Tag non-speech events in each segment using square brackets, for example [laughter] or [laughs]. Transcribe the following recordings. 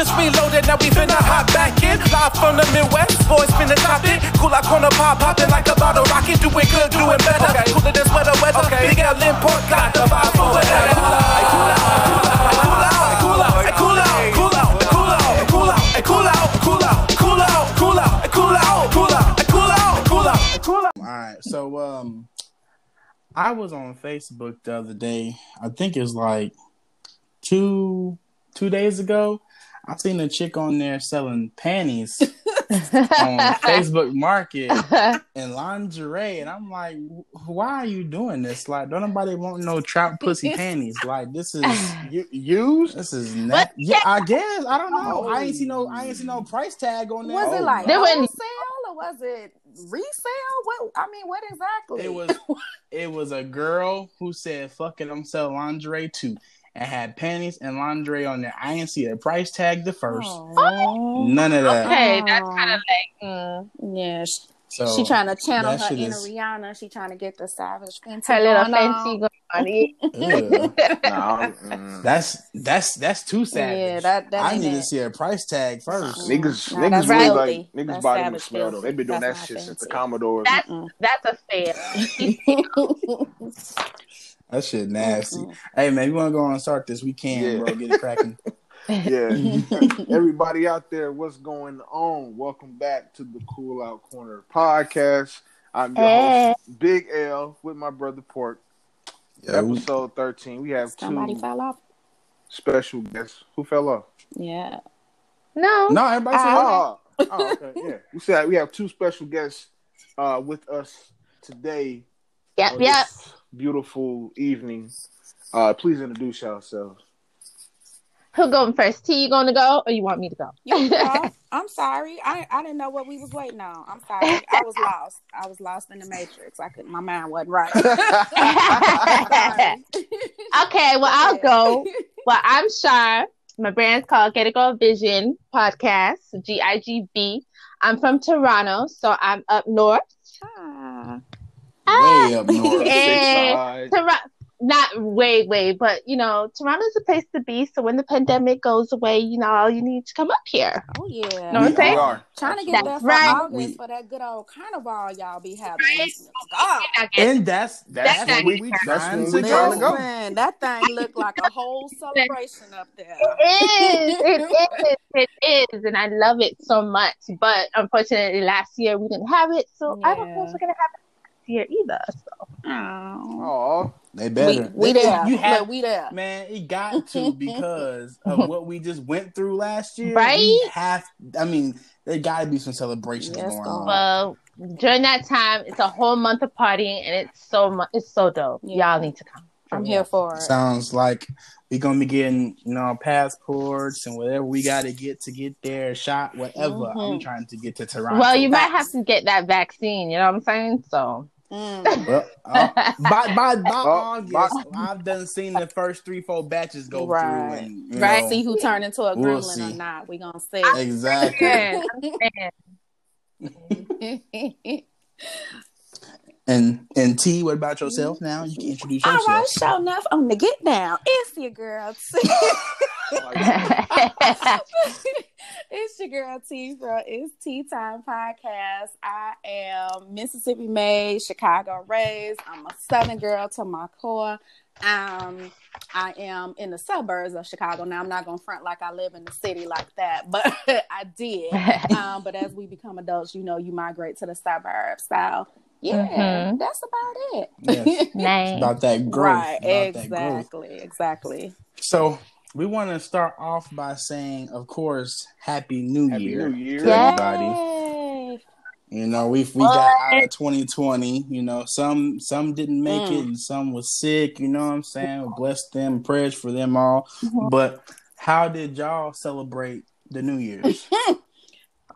just reloaded, now we finna hop back in. Live from the Midwest, boys finna top it. Cool out corner pop, popping like a bottle rocket. Doing good, doing better. Okay. Cooler than sweater weather. Okay. Big L import got the vibe for whatever. Cool out, cool out, cool out, cool out, cool out, cool out, cool out, cool out, cool out, cool out, cool out, cool out, cool out, cool out, cool out, cool out. All right, so um, I was on Facebook the other day. I think it's like two two days ago. I seen a chick on there selling panties [laughs] on Facebook Market [laughs] and lingerie, and I'm like, why are you doing this? Like, don't nobody want no trout pussy panties? Like, this is [laughs] You, used? this is not. Yeah, I guess I don't know. I ain't see no. I ain't see no mm. price tag on there. Was it Oh, like There wholesale wasn't- or was it resale? What I mean, what exactly? It was it was a girl who said, "Fuck it, I'm selling lingerie too," and had panties and lingerie on there. I didn't see a price tag the first. Oh. None of that. Okay, that's kind of like. Mm. Yeah, she, So she trying to channel that her inner is- Rihanna. She trying to get the Savage Fenty Her little on. Fenty going on. Ugh. Nah, I'm- mm. that's that's that's too savage. Yeah, that that I ain't need to see a price tag first. Niggas, Nah, that's niggas really filthy. like niggas That's body savage would smell though. They've been doing That's that not shit since the fancy. Commodores. That's that's a fair. [laughs] [laughs] [laughs] That shit nasty. Hey man, you want to go on and start this? We can, Yeah. bro. Get it cracking. [laughs] [laughs] Yeah. Everybody out there, what's going on? Welcome back to the Cool Out Corner podcast. I'm your Hey. host, Big L, with my brother Pork. Yeah, we- Episode 13. We have Somebody two fell off. special guests. Who fell off? Yeah. No. no, everybody say Ah. Oh, oh, okay, yeah. We said we have two special guests uh, with us today Yep. Yep. this beautiful evening. Uh, please introduce yourselves. Who going first? T, you going to go, or you want me to go? You know, [laughs] I'm sorry. I I didn't know what we was waiting on. I'm sorry. I was lost. I was lost in the matrix. I could my mind wasn't right. [laughs] Okay, well I'll go. Well, I'm Char. My brand's called Get It Girl Vision Podcast, G I G B. I'm from Toronto, so I'm up north. Ah. Way up north. [laughs] Eh, Side. Not way, way, but you know, Toronto's a place to be. So when the pandemic goes away, you know, all you need to come up here. Oh yeah. Know what I'm saying? are. Trying to get That's there for right. August We- for that good old carnival y'all be having. Right? God. And that's That's that's, what we- we that's trying when to we trying to go. go. Listen, that thing looked like a whole celebration up there. It is, it is, it is, and I love it so much. But unfortunately, last year we didn't have it, so I don't know if we're gonna have it next year either. So Oh. Oh, They better. we They- there. You have Look, we there. Man, it got [laughs] to because of what we just went through last year. Right? We have. I mean, there got to be some celebrations Yes, going on. well, during that time, it's a whole month of partying, and it's so much. It's so dope. Yeah. Y'all need to come. I'm here for it. Sounds like we're gonna be getting, you know, passports and whatever we got to get to get there, shot, whatever. I'm Mhm. trying to get to Toronto. Well, you might have to get that vaccine. You know what I'm saying? So Mm. [laughs] Well, uh, by by by Oh, August, by- I've done seen the first three, four batches go Right. through, and you Right. know, See who turned into a we'll gremlin see. or not. We're gonna see. exactly. [laughs] [laughs] yeah, I'm And and T, what about yourself? Now you can introduce All yourself. right, show enough on the get down. It's your girl T. [laughs] it's your girl T from It's Tee Time Podcast. I am Mississippi made, Chicago raised. I'm a Southern girl to my core. Um, I am in the suburbs of Chicago. Now I'm not gonna front like I live in the city like that, but [laughs] I did. [laughs] Um, but as we become adults, you know, you migrate to the suburbs. So yeah, Mhm. that's about it. Yes. It's [laughs] nice. about that growth. Right, about that growth. exactly, exactly. So we want to start off by saying, of course, Happy New Happy Year New Year. to everybody. Yay. You know, we we got out of 2020. You know, some some didn't make Mm. it, and some was sick. You know what I'm saying? Bless them, prayers for them all. Mhm. But how did y'all celebrate the New Year's? [laughs]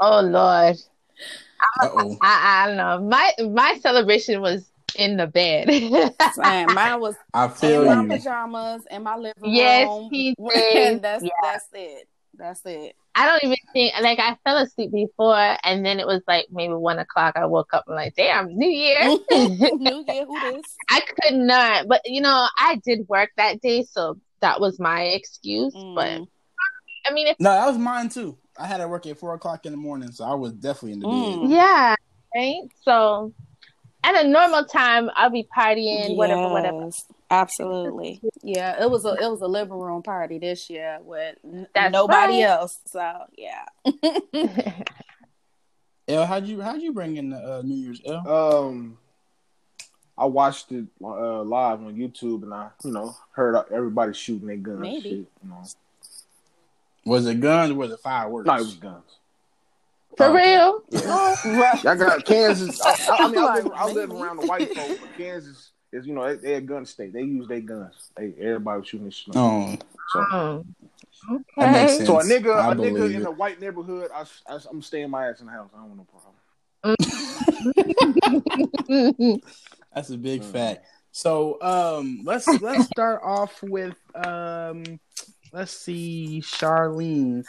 Oh Lord, I, I don't know. My my celebration was in the bed. Same. Mine [laughs] was I feel in my pajamas in my living Yes, room. he [laughs] did. that's Yeah. that's it. That's it. I don't even think like I fell asleep before, and then it was like maybe one o'clock. I woke up and like, damn, New Year. [laughs] New Year, who this? I could not, but you know, I did work that day, so that was my excuse. But Mm. I mean, if No, that was mine too. I had to work at four o'clock in the morning, so I was definitely in the Mm. yeah, right. So at a normal time, I'll be partying, whatever, whatever. Absolutely. Yeah, it was a it was a living room party this year with That's nobody right. else. So yeah. [laughs] bed. El, how'd you how'd you bring in the uh, New Year's? El? Um, I watched it uh, live on YouTube, and I, you know, heard everybody shooting their guns. and Maybe. Shit, you know. Was it guns? or Was it fireworks? No, it was guns. For Okay. real? Yeah. [laughs] Y'all got Kansas. I, I, I mean, I live, I live around the white folks, but Kansas is, you know, they, they a gun state. They use their guns. They everybody was shooting this shit. Oh, So, that makes Okay. so a nigga, I a nigga believe in it. a white neighborhood, I, I, I'm staying my ass in the house. I don't want no problem. [laughs] That's a big Mhm. fact. So um let's let's start off with um let's see Charlene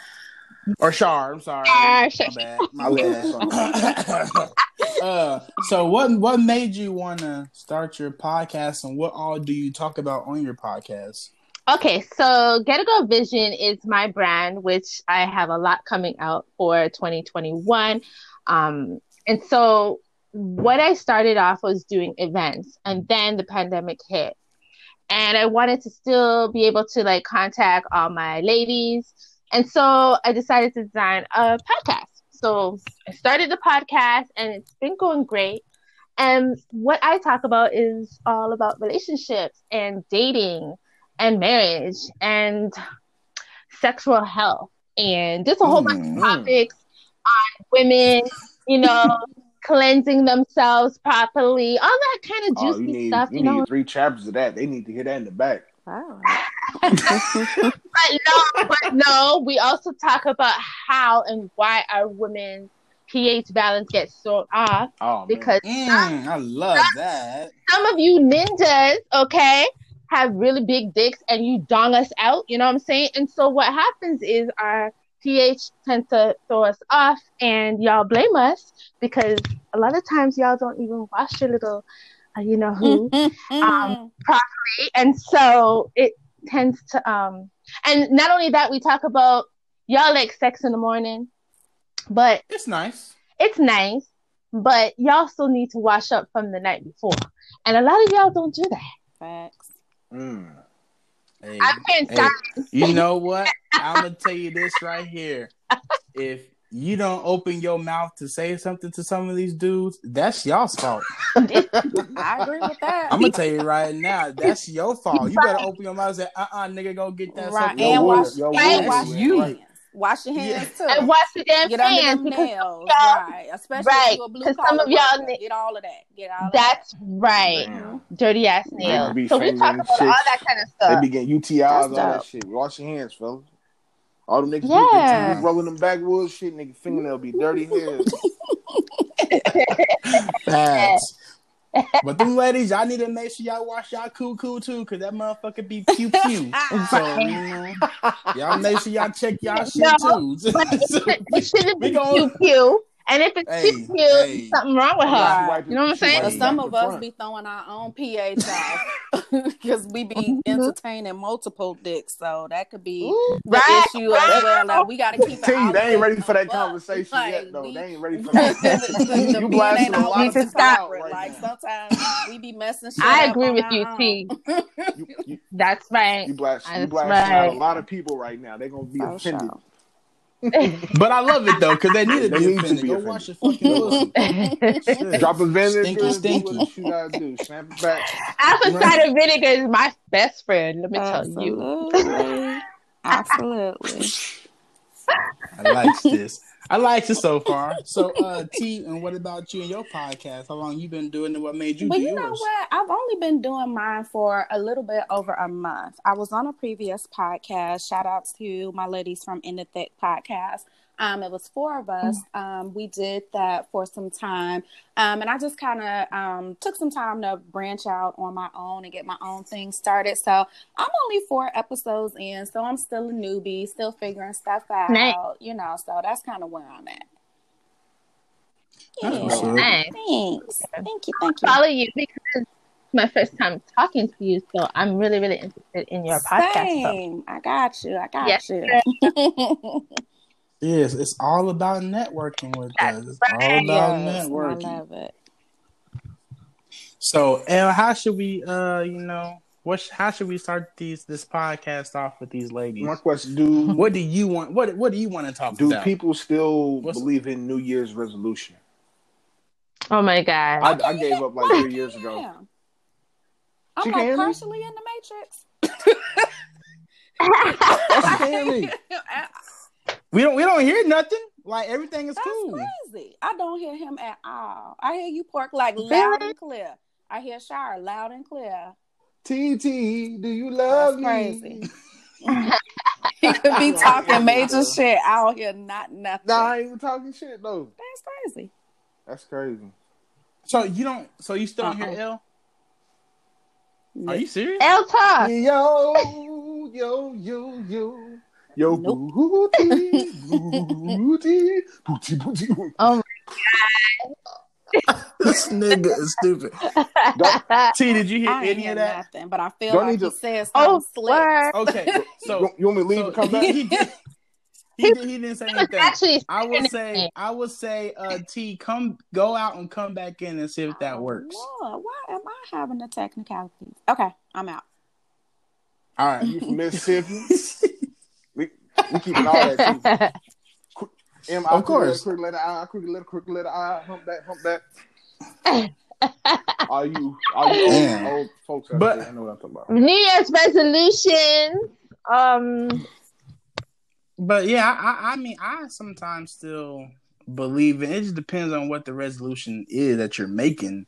or Char, I'm sorry. Char- My bad. My bad. [laughs] uh so what what made you wanna start your podcast and what all do you talk about on your podcast? Okay, so Get It Girl Vision is my brand, which I have a lot coming out for 2021. Um, and so what I started off was doing events, and then the pandemic hit. And I wanted to still be able to like contact all my ladies. And so I decided to design a podcast. So I started the podcast, and it's been going great. And what I talk about is all about relationships and dating and marriage and sexual health and just a whole bunch Mm. of topics on women, you know, [laughs] cleansing themselves properly, all that kind of Oh, juicy you need stuff, you you know. need three chapters of that. They need to hear that in the back. Wow. [laughs] [laughs] But no, but no, we also talk about how and why our women's pH balance gets thrown off Oh because Mm, I love that. some of you ninjas, okay, have really big dicks and you dong us out, you know what I'm saying? And so what happens is our pH tends to throw us off and y'all blame us because a lot of times y'all don't even wash your little, uh, you know who. Um, properly. and so it tends to, um, and not only that, we talk about y'all like sex in the morning, but It's nice. it's nice, but y'all still need to wash up from the night before. And a lot of y'all don't do that. Facts. Mm. Hey, I've been hey, you know what? I'm gonna tell you this right here. If you don't open your mouth to say something to some of these dudes, that's y'all's fault. I agree with that. I'm gonna tell you right now, that's your fault. You better open your mouth and say, "Uh, uh nigga, go get that." right. something." Yo, And wood, wash, yo, and wood. wash Right. Your hands. Wash your hands too. and wash the damn Get under hands them because nails, y'all- right? Especially right, if you're a blue 'cause some of y'all worker. Get all of that. Get all of that's right. Damn. Mm-hmm. Dirty ass nails. be So we talk fingering about all that kind of stuff. They stuff. be getting UTIs, That's all that shit. Wash your hands, fellas. All them niggas Yeah. be rolling them backwoods shit, nigga fingernail be dirty [laughs] hairs. [laughs] Facts. But them ladies, y'all need to make sure y'all wash y'all cool cool too, cause that motherfucker be pew pew. [laughs] Ah. so you y'all make sure y'all check y'all shit No, too. [laughs] It, should- it shouldn't be gon- pew pew. And if it's Hey, pew pew, hey. something wrong with her. You know what I'm saying? But some of us be throwing our own pH off because [laughs] we be mm-hmm. entertaining multiple dicks, so that could be the Right. issue as well. Like, we got to keep it Tell they ain't ready for that [laughs] conversation Like, yet, though. we- They ain't ready for [laughs] that. the, the you beat blasting a lot of to people out separate. right Like now. sometimes we be messing shit I agree on with you, own. T. You, you, That's right. you blast, you That's blasting out right. a lot of people right now. They're gonna be For offended. sure. [laughs] But I love it though, cause they need to They be need to offended. be Go offended. wash your fucking [laughs] pussy. Drop a vinegar, Stinky, do stinky. what you gotta do. Snap it back. Apple cider vinegar is my best friend. Let me tell you. Absolutely. Absolutely. [laughs] I like this. I like this so far. So, uh, T, and what about you and your podcast? How long you been doing it? What made you But do you know what? I've only been doing mine for a little bit over a month. I was on a previous podcast. Shout out to my ladies from In the Thick podcast. Um, it was four of us. Um, we did that for some time. Um, and I just kind of um, took some time to branch out on my own and get my own thing started. So I'm only four episodes in, so I'm still a newbie, still figuring stuff out, Nice. you know. So that's kind of where I'm at. Yeah. what's. Nice. Thanks. Thank you. Thank you. Follow you because my first time talking to you, so I'm really, really interested in your podcast. So. Same. I got you. I got Yes, you. [laughs] Yes, it's all about networking with us. It's all right. about Yes, I networking. love it. So, El, how should we, uh, you know, what? sh- How should we start these this podcast off with these ladies? My question: Do What do you want? What What do you want to talk about? do about? people still What's- believe in New Year's resolution? Oh my god! I, I gave up like three years ago. Yeah. I'm She like can partially in the matrix. [laughs] That's scary. [laughs] we don't we don't hear nothing. Like everything is That's cool. crazy. I don't hear him at all. I hear you pork like loud and clear. I hear Shire loud and clear. TT, do you love That's me? crazy. [laughs] [laughs] He could be talking major shit. I don't hear not nothing. Nah, I ain't even talking shit though. That's crazy. That's crazy. So you don't. So you still don't Uh-uh. hear L? Are you serious? El talk. Yo, yo, yo, yo. Yo, Nope. booty, [laughs] booty, booty, booty. Oh my god. [laughs] this nigga is stupid. T, did you hear I any hear of that? nothing, but I feel Don't like he to- said oh, something slick. Okay, so you, you want me to leave so and come back? He, he did. He, did, he didn't say anything. I would say. I would say, uh, T, come go out and come back in and see if that works. Oh, why am I having the technicalities? Okay, I'm out. All right. You [laughs] from Mississippi? We, we keeping all that too. [laughs] M, I Of course. Quick letter I, quick letter, quick letter I, hump that, hump that. [laughs] Are you, are you old, old folks out But- there? I know what I'm talking about. New Year's resolution. Um, But yeah, I, I, I mean, I sometimes still believe in it. Just depends on what the resolution is that you're making.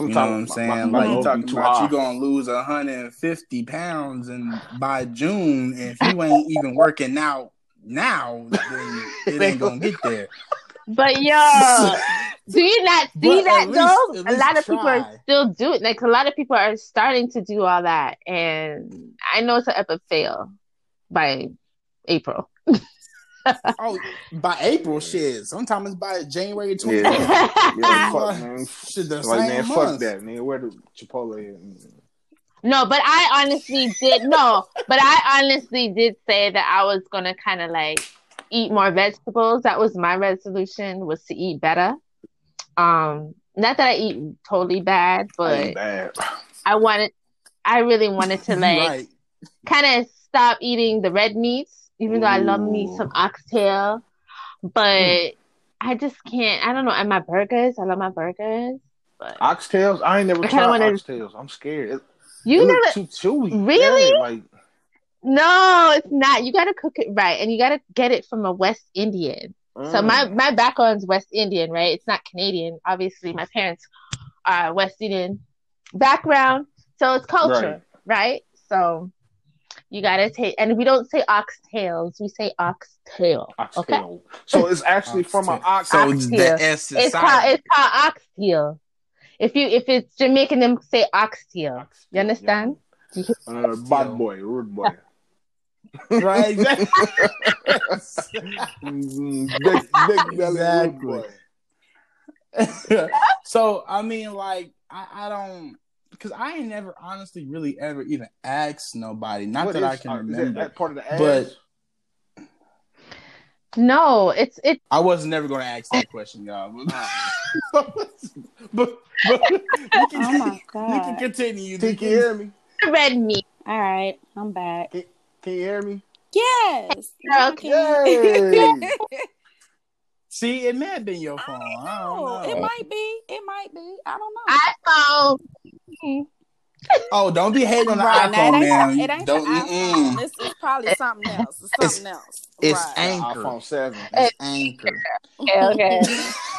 You know what I'm saying? my- my like you goals talking too about high. you gonna lose 150 pounds and by June, if you ain't even working out now, then it ain't gonna get there. [laughs] but yo, do you not [laughs] see But that at least- though? A lot of people are still doing. It. Like a lot of people are starting to do all that, and I know it's an epic fail by April. [laughs] Oh, by April, shit. Sometimes it's by January 25th. Yeah. Yeah, Like, fuck, man. Shit, the Like, same man, fuck that, man. Where the Chipotle at? No, but I honestly did no, but I honestly did say that I was gonna kind of like eat more vegetables. That was my resolution was to eat better. Um, not that I eat totally bad, but bad. I wanted, I really wanted to [laughs] like right. kind of stop eating the red meats, even though I love me some oxtail, but I just can't. I don't know. And my burgers, I love my burgers, but Oxtails? I ain't never I tried wanna- oxtails. I'm scared. It, you it never. too chewy. Really? Yeah, like No, it's not. You gotta cook it right, and you gotta get it from a West Indian. So mm. my my background's West Indian, right? It's not Canadian. Obviously, my parents are West Indian background, so it's culture, right? So you gotta take, and we don't say oxtails, we say oxtail. Okay, oxtail. So it's actually from an ox. So Oxtail. the S is it's called silent. it's called oxtail. If you if it's Jamaican, them say oxtail. Oxtail, You understand? yeah. Uh, bad boy, rude boy. [laughs] right? Exactly. Big, big belly Exactly. rude boy. so I mean, like, I, I don't because I ain't never honestly really ever even asked nobody. Not What that I can uh, is that- remember. that part of the ass? But- No, it's it. I was never going to ask that question, y'all. [laughs] [laughs] But, but, but you can, Oh my you can god! continue. T, can you hear me? red meat. All right, I'm back. Can you hear me? Yes. Okay. See, it may have been your I phone. don't I don't know. know. It might be. It might be. I don't know. iPhone. [laughs] Oh, don't be hating on the Right, now, iPhone, it ain't, man. it ain't don't. the iPhone. mm-mm. This is probably something else. It's something else. It's right. Anchor. iPhone 7. It's Anchor. Okay, okay.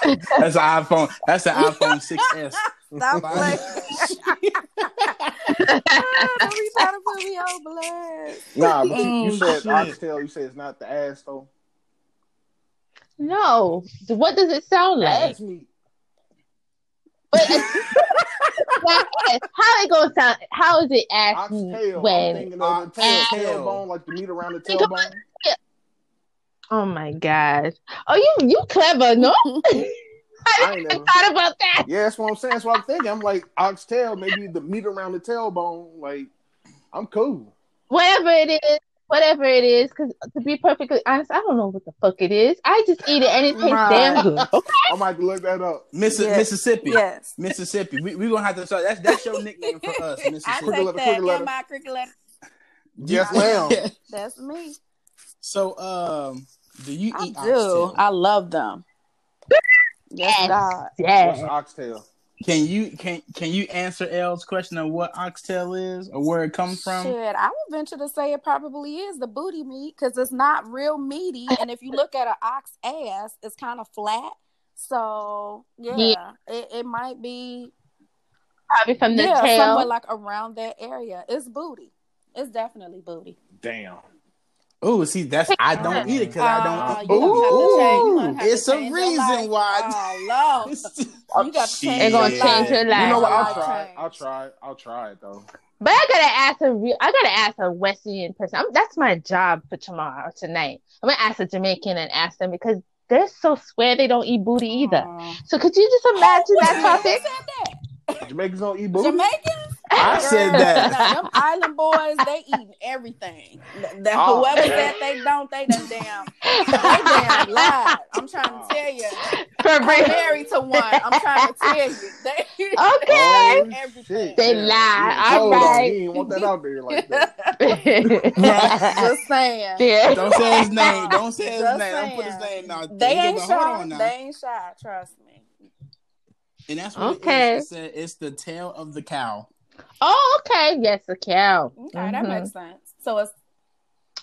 [laughs] That's an iPhone. That's an iPhone 6S. Stop [laughs] playing. Ah, don't be trying to put me on blast. Nah, but you, you Oh, said shit. oxtail. You said it's not the ass, though. No, what does it sound like? Ass meat. But how it gonna sound? How is it ass Oxtail. When? thinking tail, Oxtail. tailbone, like the meat around the tailbone. Oh my god! Oh, you you clever, no? [laughs] I I ain't never. thought about that. Yeah, that's what I'm saying. That's what I'm thinking. I'm like oxtail, maybe the meat around the tailbone. Like, I'm cool. Whatever it is, whatever it is, because to be perfectly honest, I don't know what the fuck it is. I just eat it and it tastes Right. damn good. [laughs] Okay. I might have to look that up. Miss- Yes. Mississippi. Yes. Mississippi. We we gonna have to start. That's that's your nickname for us, [laughs] I Mississippi. Cricket take letter, that. cricket letter. Yeah, my cricket letter. Yes, [laughs] ma'am. That's me. so, um, do you eat? I eat do. oxtail? I love them. Yes, Yes. God. What's Yes. oxtail? Can you can can you answer L's question of what oxtail is or where it comes from? Shit, I would venture to say it probably is the booty meat because it's not real meaty, and if you look at an ox ass, it's kind of flat. So yeah, Yeah. It, it might be Probably from the yeah tail. somewhere like around that area. It's booty. It's definitely booty. Damn. Oh, see, that's I don't eat it because I Ah, don't. Ooh, [laughs] gonna have to change- you gonna have to it's a reason why. Oh Lord, you got to change They're gonna your change life. your life. You know what? I'll try. it. I'll try. it. I'll try it though. But I gotta ask a real. I gotta ask a West Indian person. I'm, that's my job for tomorrow or tonight. I'm gonna ask a Jamaican and ask them because they're so swear they don't eat booty either. Aw. So could you just imagine that topic? Jamaicans don't eat booty. Jamaicans? I said that. nah, [laughs] them island boys, they eating everything. The, the- Oh. Whoever said they don't, they done damn, they damn lied. I'm trying to oh. tell you. For I'm married to one. I'm trying to tell you. [laughs] They Okay. Oh, everything. They Yeah, lie. you told All them. right. You want that out there like that. [laughs] Just saying. yeah. Don't say his name. Don't say his Just name. Don't put his name out They ain't shy. on now. They ain't shy. Trust me. And that's what Okay. it is. It said it's the tail of the cow. Oh, okay. Yes, a cow. Okay, that Mhm. makes sense. So it's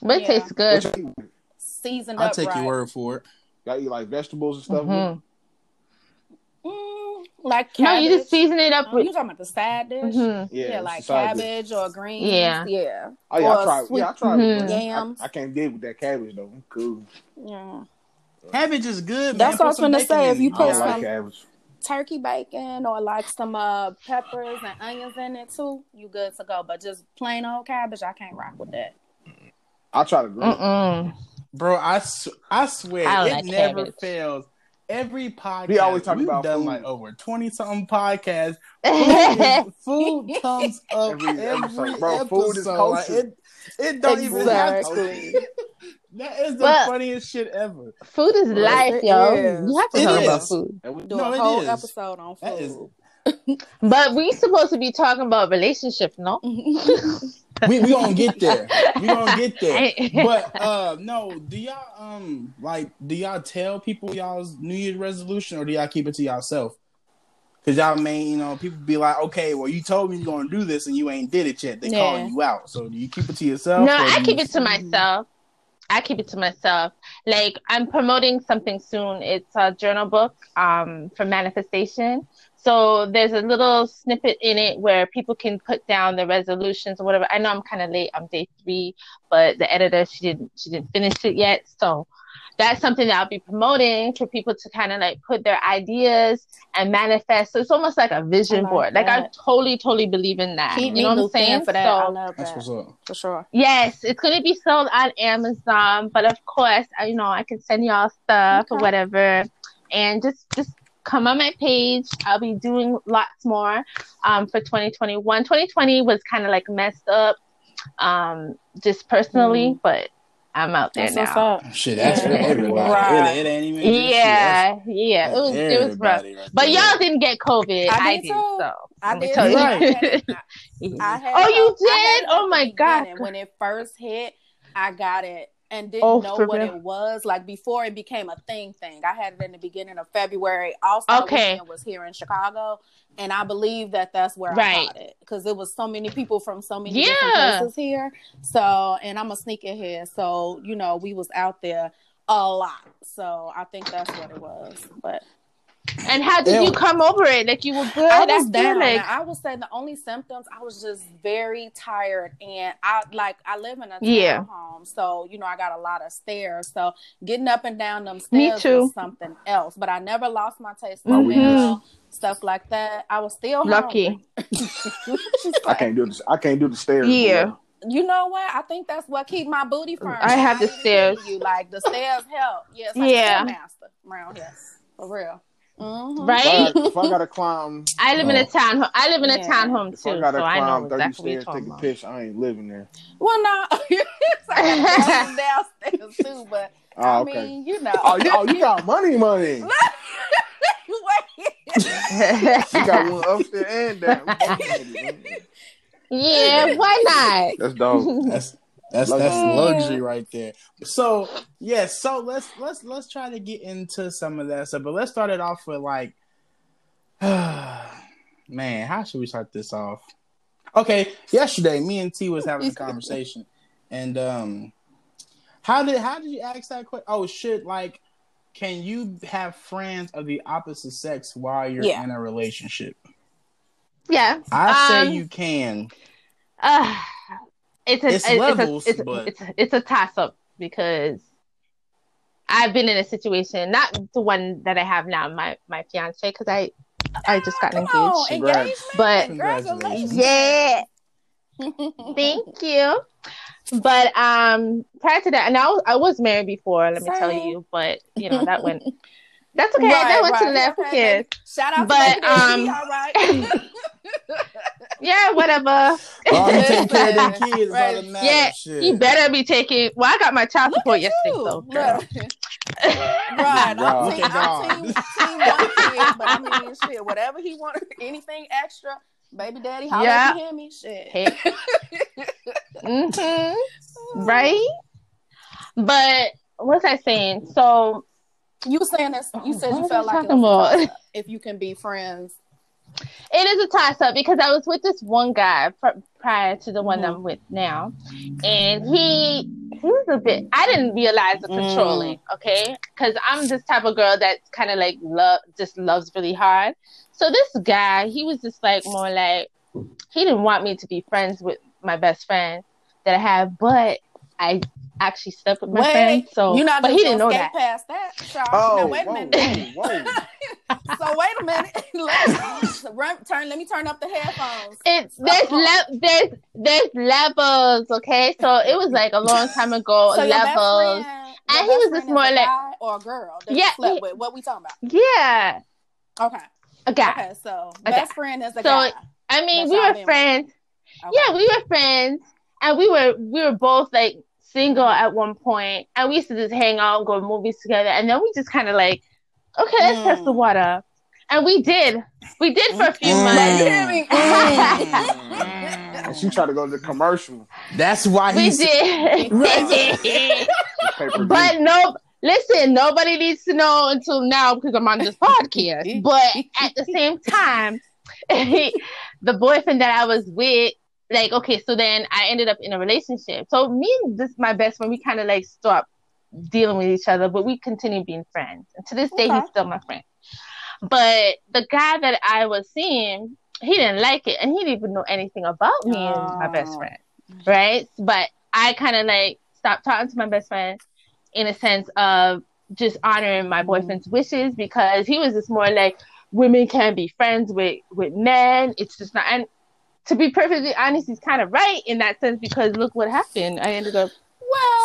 But it Yeah. tastes good. What seasoned I'll up take right. your word for it. Got Y'all eat like vegetables and stuff. Mhm. Mm, like No, cabbage. you just season it up Oh, with. you talking about the side dish? Mhm. Yeah, Yeah, like a side dish. cabbage or greens. Yeah. yeah. Oh yeah, I Or tried. sweet- Yeah, I tried. Mhm. it, but Yam. I, I can't deal with that cabbage though. I'm cool. yeah. Cabbage is good. That's man. what I was Put some finna bacon say. in If you it. I put don't some- like cabbage. Turkey bacon or like some uh peppers and onions in it too, you good to go. But just plain old cabbage, I can't rock with that. I try to grill. Mm-mm. Bro, I, s- I swear I it like never cabbage. fails. Every podcast We always talk we've about done food. like over twenty something podcasts. [laughs] Food, food comes up Every every, episode. Bro, food is Like, it, it don't even have Exactly. to. [laughs] That is the But- funniest shit ever. Food is life, it yo. is. You have to It talk about is. food. And we- Do No, a whole episode on That is- food. [laughs] But we supposed to be talking about relationship, no? [laughs] We we gonna get there. We gonna get there. [laughs] But uh no, do y'all um like do y'all tell people y'all's New Year's resolution or do y'all keep it to yourself? Cause y'all may, you know, people be like, okay, well, you told me you're gonna do this and you ain't did it yet. They Yeah. calling you out. So do you keep it to yourself? No, I do keep it to myself. I keep it to myself. Like I'm promoting something soon. It's a journal book um, for manifestation. So there's a little snippet in it where people can put down their resolutions or whatever. I know I'm kind of late. I'm day three, but the editor she didn't she didn't finish it yet. So that's something that I'll be promoting for people to kind of like put their ideas and manifest. So it's almost like a vision like board. Like I totally, totally believe in that. Keep you know what I'm saying? for that. So- I love That's that what's up. for sure. Yes, it's going to be sold on Amazon, but of course, I- you know, I can send y'all stuff or whatever, and just just come on my page. I'll be doing lots more um, for 2021. 2020 was kind of like messed up, um, just personally, but I'm out there That's now. Shit, that's for Yeah. everybody. [laughs] Right. It, it ain't even just you. Yeah, yeah, it was it was rough. right But there. y'all didn't get COVID. I I, did did, so I did. tell [laughs] oh, you. I had- I had Oh, you did? Oh, my God. beginning. When it first hit, I got it and didn't Oh, know what real? it was. Like before it became a thing thing. I had it in the beginning of February. Also, Okay. was here in Chicago. And I believe that that's where I Right. got it because it was so many people from so many Yeah. different places here. So, and I'm a sneakerhead, so you know we was out there a lot. So I think that's what it was. But And how did Yeah. you come over it? Like you were good I was after? down. Like, I would say the only symptoms I was just very tired, and I like I live in a Yeah. townhome, so you know I got a lot of stairs. So getting up and down them Me stairs too. was something else. But I never lost my taste for Mhm. smell, stuff like that. I was still Lucky. hungry. [laughs] [laughs] I can't do this. I can't do the stairs. Yeah. boy. You know what? I think that's what keep my booty firm. I have the stairs. You like the stairs help. Yeah, like Yeah. a master around here for real. Mhm. Right? If I, if I gotta climb, [laughs] I live in a Oh. town. I live in a Yeah. townhome if too, I gotta so I know climb thirty exactly what stairs, you're take talking a piss, I ain't living there. Well, no, [laughs] I got downstairs too, but Oh, I okay. mean, you know. oh, you, oh, you got money, money. [laughs] Wait. You got one upstairs and down. yeah, why not? That's dope. That's that's Luxury. that's luxury right there. So yes, so let's let's let's try to get into some of that stuff, but let's start it off with like, [sighs] man, how should we start this off? Okay, yesterday me and T was having a [laughs] conversation, and um, how did how did you ask that question? Oh, shit! like, can you have friends of the opposite sex while you're Yeah. in a relationship? Yeah. I say Um, you can. Uh, it's a It's it's, a- levels, it's, but- it's, a- it's a toss up because I've been in a situation, not the one that I have now, my my fiance, because I I just got engaged. on, Congrats. engagement. But- Congratulations. Yeah, [laughs] thank you. But um, prior to that, and I was, I was married before. Let me tell you, but you know that went. [laughs] That's okay. Right, that went to the left. Okay. Shout out But, to um, all right. [laughs] Yeah, whatever. You [laughs] care of them kids, right. all that matters. Yeah, Shit. you better be taking. Well, I got my child Look support at yesterday, you. so girl. Right. I'm Look team, I'm team, team one kid, but I mean, shit, whatever he wanted, anything extra, baby daddy, holla Yeah. if you hear me, shit. Hey. hmm Right? But what was I saying? So You were saying this, you said you felt like was a if you can be friends. It is a toss up because I was with this one guy pr- prior to the one Mhm. I'm with now, and he he was a bit. I didn't realize the Mm. controlling. Okay, because I'm this type of girl that's kind of like love, just loves really hard. So this guy, he was just like more like he didn't want me to be friends with my best friend that I have, but I actually slept with my Wait, friend. So, You're not but he didn't know that. past that, Shaw. Oh, now, wait a minute. whoa, whoa. [laughs] so wait a minute. [laughs] Let's run, turn. Let me turn up the headphones. It's there's le- there's there's levels, okay? So it was like a long time ago. [laughs] So your best levels, friend, And he was friend just is more a like- guy or a girl that Yeah, you slept he- with. What we talking about? yeah, Okay, a guy. okay. So Okay. best friend is a So, guy. I mean, That's we were friends. Okay. Yeah, we were friends, and we were we were both like single at one point, and we used to just hang out and go to movies together, and then we just kind of like, okay, let's Mm. test the water, and we did, we did for a few Mm. months. You hear me? And she tried to go to the commercial. That's why We he's did. [laughs] the. [laughs] But no, listen, nobody needs to know until now because I'm on this podcast. But at the same time, [laughs] the boyfriend that I was with, like, okay, so then I ended up in a relationship. So me and this my best friend, we kind of like stopped dealing with each other, but we continue being friends. And to this day, Okay. he's still my friend. But the guy that I was seeing, he didn't like it, and he didn't even know anything about me and my best Oh. friend, right? But I kind of like stopped talking to my best friend in a sense of just honoring my mm-hmm. boyfriend's wishes because he was just more like women can't be friends with with men. It's just not. And to be perfectly honest, he's kind of right in that sense because look what happened. I ended up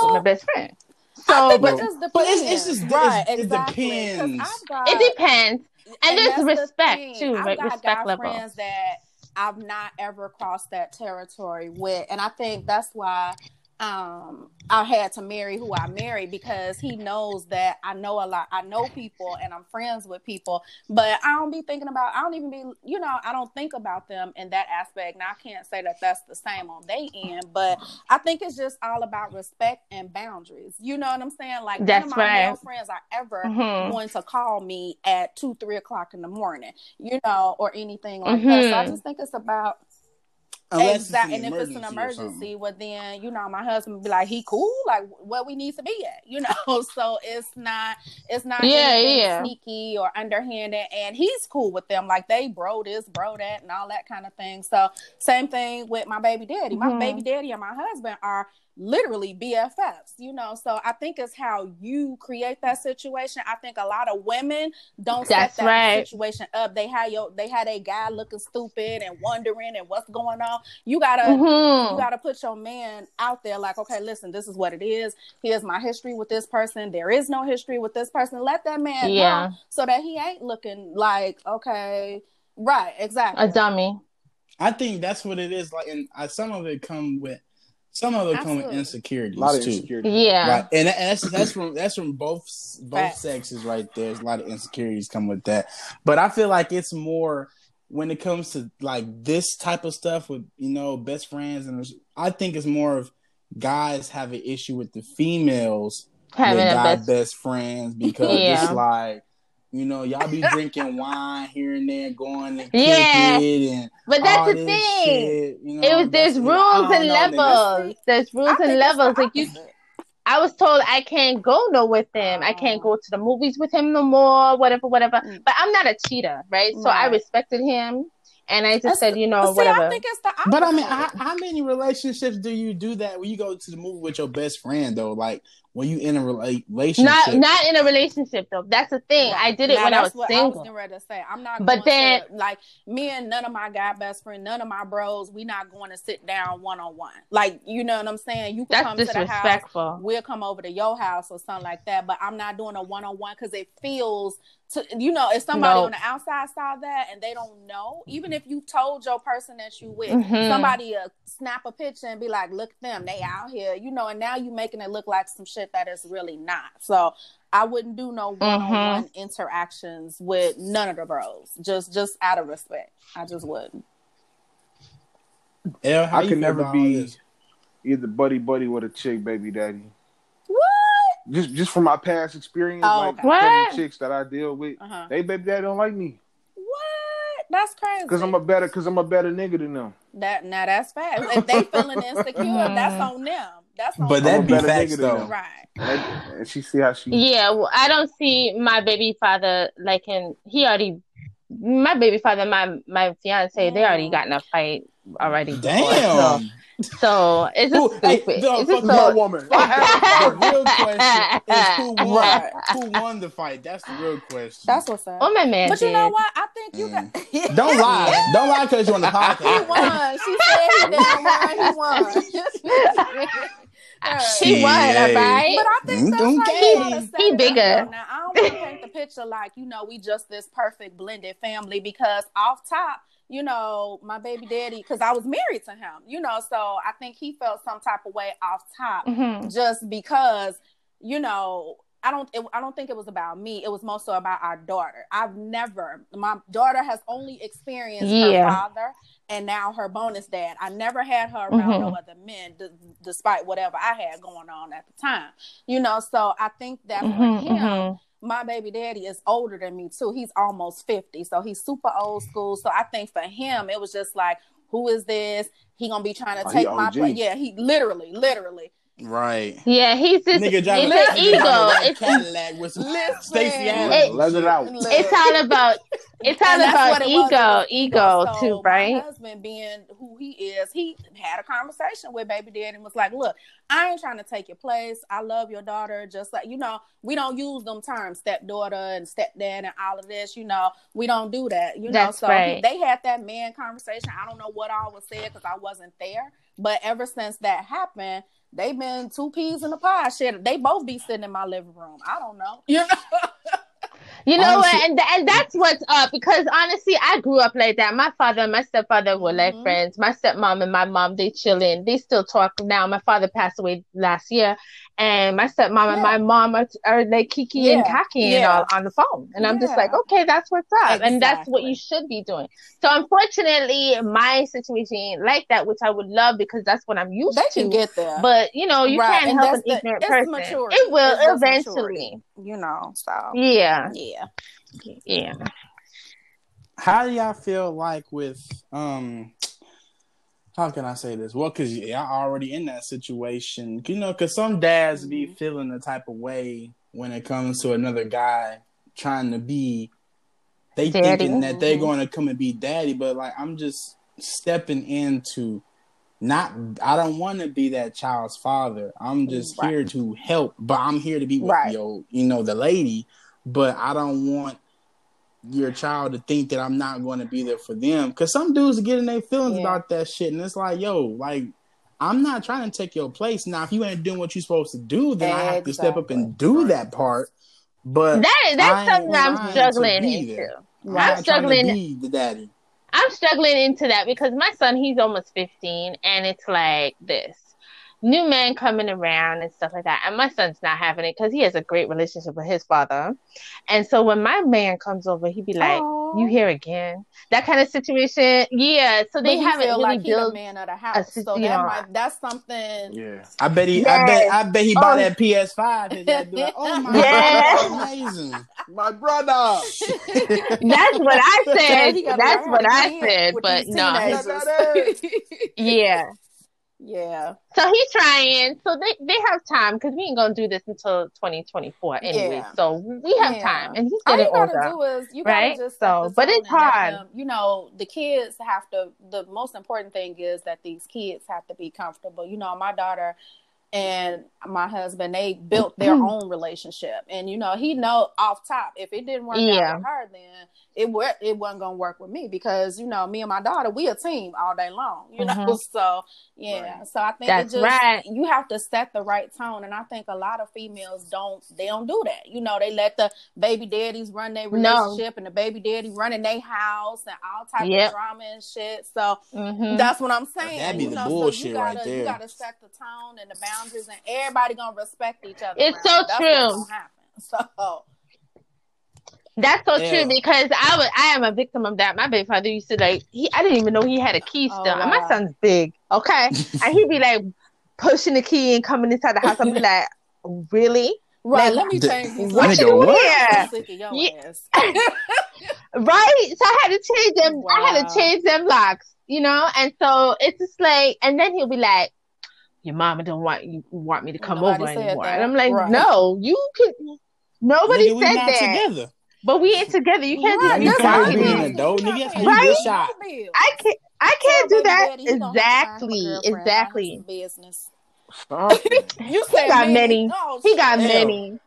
with my best friend. So, but it but it's- it's just- right, it's- it depends. Got- it depends. And there's that's the respect, too, I've right? got Respect guy level. friends that I've not ever crossed that territory with, and I think that's why um I had to marry who I married because he knows that I know a lot. I know people and I'm friends with people, but I don't be thinking about. I don't even be, you know, I don't think about them in that aspect. Now I can't say that that's the same on they end, but I think it's just all about respect and boundaries. You know what I'm saying? Like none That's of my male right. friends are ever Mhm. going to call me at two, three o'clock in the morning, you know, or anything like that. So I Mhm. just think it's about unless exactly. it's And if it's an emergency. well, then you know, my husband would be like, "He cool, like what we need to be at," you [laughs] know. So it's not, it's not Yeah, yeah. sneaky or underhanded, and he's cool with them. Like they bro this, bro that, and all that kind of thing. So same thing with my baby daddy. My Mhm. baby daddy and my husband are literally BFFs, you know. So I think it's how you create that situation. I think a lot of women don't That's set that right. situation up. They had your they had a guy looking stupid and wondering and what's going on. You gotta Mhm. you gotta put your man out there like, okay, listen, this is what it is. Here's my history with this person. There is no history with this person. Let that man Yeah. know so that he ain't looking like, okay, right, exactly. A dummy. I think that's what it is. Like, and I, some of it come with some of it come with Absolutely. insecurities A lot of too. insecurity. Yeah. Right, and that- that's that's from that's from both both Facts. sexes right there. There's a lot of insecurities come with that, but I feel like it's more when it comes to like this type of stuff with you know best friends, and I think it's more of guys have an issue with the females Having with a guy best. best friends because [laughs] Yeah. it's like you know y'all be drinking [laughs] wine here and there, going and Yeah. and But that's all the this thing. shit, you know, It was there's rules and levels. There's rules and levels. Like you. I was told I can't go no with him. I can't go to the movies with him no more. Whatever, whatever. Mm. But I'm not a cheater, right? So I respected him, and I just That's- said, you know, But see, whatever. I think it's the opposite. But I mean, how, how many relationships do you do that when you go to the movie with your best friend though? Like when you in a relationship, not not in a relationship though. That's the thing. I did it Now, when I was that's what I single. was getting ready to say. I'm not. But going then- to, like me and none of my guy best friend, none of my bros, we not going to sit down one on one. Like you know what I'm saying? You can That's come to the house. We'll come over to your house or something like that. But I'm not doing a one on one because it feels to you know if somebody No. on the outside saw that and they don't know, even if you told your person that you with Mhm. somebody uh, snap a picture and be like, "Look at them, they out here," you know, and now you're making it look like some shit that is really not. So I wouldn't do no one on one interactions with none of the bros, just just out of respect. I just wouldn't. Elle, how I you could never be this? either buddy buddy with a chick baby daddy. What? Just just from my past experience, Oh, like. What? couple chicks that I deal with, Uh huh. they baby daddy don't like me What? That's crazy. because I'm a better because I'm a better nigga than them. that now that's fact. If they feeling insecure, [laughs] that's on them. That's on But them. that'd be I'm a facts nigga though. right. And, and she see how she. Yeah, well, I don't see my baby father like in he already my baby father, my my fiance, they already got in a fight already. before. Damn. So, so it's just Who- hey, stupid. no, it's just fuck My so woman. [laughs] the real question is who won? Right. Who won the fight? That's the real question. That's what's up. Oh my man. but you know what? I think you got. Mm. Don't lie. [laughs] Don't lie because you're on the He podcast. won. She said he damn won. He won. [laughs] He won, Shit. right? But I think that's Mm, how okay. you He it up, bigger. Now I don't want to paint the picture like you know we just this perfect blended family because off top, you know, my baby daddy because I was married to him, you know, so I think he felt some type of way off top Mhm. just because you know. I don't. It, I don't think it was about me. It was more so about our daughter. I've never. My daughter has only experienced Yeah. her father and now her bonus dad. I never had her around no Mhm. other men, d- despite whatever I had going on at the time. You know, so I think that for Mhm, him, mhm. My baby daddy is older than me too. He's almost 50, so he's super old school. So I think for him, it was just like, who is this? He gonna be trying to Oh, take my place. Yeah, he literally, literally. Right. Yeah, he's just Nigga it's driving an nigga ego. driving a white It's Cadillac with some Stacey It- Adams. Let it out. it's all about it's all about what it was. It ego, ego So too, My right? husband, being who he is, he had a conversation with baby daddy and was like, "Look, I ain't trying to take your place. I love your daughter. Just like you know, we don't use them terms, stepdaughter and stepdad and all of this. You know, we don't do that. You know, That's so right. they had that man conversation. I don't know what all was said because I wasn't there, but ever since that happened." They've been two peas in a pod. Shit, they both be sitting in my living room. I don't know. You know, [laughs] You know Honestly- what? And and that's what's up because honestly, I grew up like that. My father and my stepfather were like Mhm. friends. My stepmom and my mom, they chilling. They still talk now. My father passed away last year, and my stepmom and my mom are, are like kiki and Yeah. kaki and all on the phone. And I'm just like, okay, that's what's up, and that's what you should be doing. So unfortunately, my situation ain't like that, which I would love because that's what I'm used they to. can get there. but you know, you Right, can't and help an that's the- ignorant it's person. maturity. It will It's eventually. maturity. you know, so Yeah, yeah. yeah. How do y'all feel like with um how can I say this? Well, because y'all already in that situation, you know, because some dads be Mm-hmm. feeling the type of way when it comes to another guy trying to be. They Daddy. thinking that they're Mhm. going to come and be daddy, but like I'm just stepping into not I don't want to be that child's father. I'm just Right. here to help, but I'm here to be with Right. your, you know, the lady. But I don't want your child to think that I'm not going to be there for them. Because some dudes get in their feelings Yeah. about that shit, and it's like, yo, like I'm not trying to take your place. Now, if you ain't doing what you're supposed to do, then I have to step up and Exactly. do that part. But That I that's something I'm trying to struggling be into. there. I'm not trying to be the daddy. I'm struggling into that because my son, he's almost 15, and it's like this new man coming around and stuff like that. And my son's not having it because he has a great relationship with his father. And so when my man comes over, he'd be like, Aw. You here again? That kind of situation. Yeah. So they haven't really like he the built. man of the house, si- so you that know, might, that's something. Yeah. I bet he. I bet. I bet he Oh. bought that PS5. His dad be like, [laughs] "Oh my Yes. god, that's amazing!" My brother. [laughs] That's what I said. That's what I said. But no. Yeah. Yeah, So he's trying. So they, they have time because we ain't gonna do this until 2024 anyway. Yeah. So we have Yeah. time, and he's all getting you gotta older. do is you right? gotta just So, but it's hard. them- you know, the kids have to. The most important thing is that these kids have to be comfortable. You know, my daughter and my husband they built their Mm-hmm. own relationship, and you know, he know off top if it didn't work Yeah. out with her, then it wa- it wasn't gonna work with me because you know, me and my daughter we a team all day long. You know, Mhm. [laughs] so yeah. So I think That's it just right. you have to set the right tone, and I think a lot of females don't. They don't do that. You know, they let the baby daddies run their No. relationship, and the baby daddy running their house, and all type Yep. of drama and shit. So Mhm. that's what I'm saying. That'd be you the know, so bullshit you gotta, right You gotta set the tone and the boundaries, and everybody gonna respect each other. It's around so. That's true. What's gonna happen. [laughs] So That's so Yeah. true because I was I am a victim of that. My baby father used to like he I didn't even know he had a key Oh, still. And my son's big, okay, [laughs] and he'd be like pushing the key and coming inside the house. I'd be [laughs] like, really? right, Like, let me change these. What you what? here? I'm sick of your Yeah. right? So I had to change them. I had to change them locks, you know. And so it's just like, and then he'll be like, "Your mama don't want you want me to come Nobody over anymore." that. And I'm like, Right. "No, you can." Nobody Nigga, said that, together. but we ain't together. You can't Right, do that. that's can't be an adult, You're nigga. not That's Right? shot. no. I can't. I can't do that. daddy he gonna have to find him a Exactly. Exactly. Business. Something. [laughs] You He got many. many. Oh, He got Hell. many.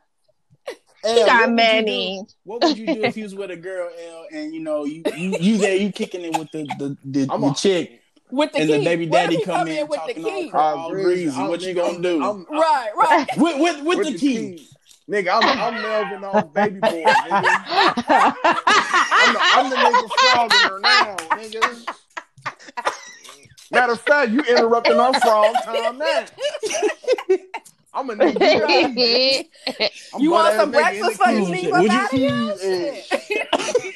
L, He what got would you many. do- What would you do if he was with a girl, L, and you know you you, you there, you kicking it with the the, the, the chick, with the and key. the baby daddy he come in with the talking key? all, I'm all breezy. breezy. What you gonna I'm- do I'm- Right, right. [laughs] with with with, the, the key? Nigga, I'm, I'm Melvin off baby boy, nigga. I'm the, I'm the nigga frogging her now, nigga. Matter of fact, you interrupting our frog time now. I'm a nigga. [laughs] [laughs] I'm You want some breakfast in the for you queue. leave Would you- out of here? Shit.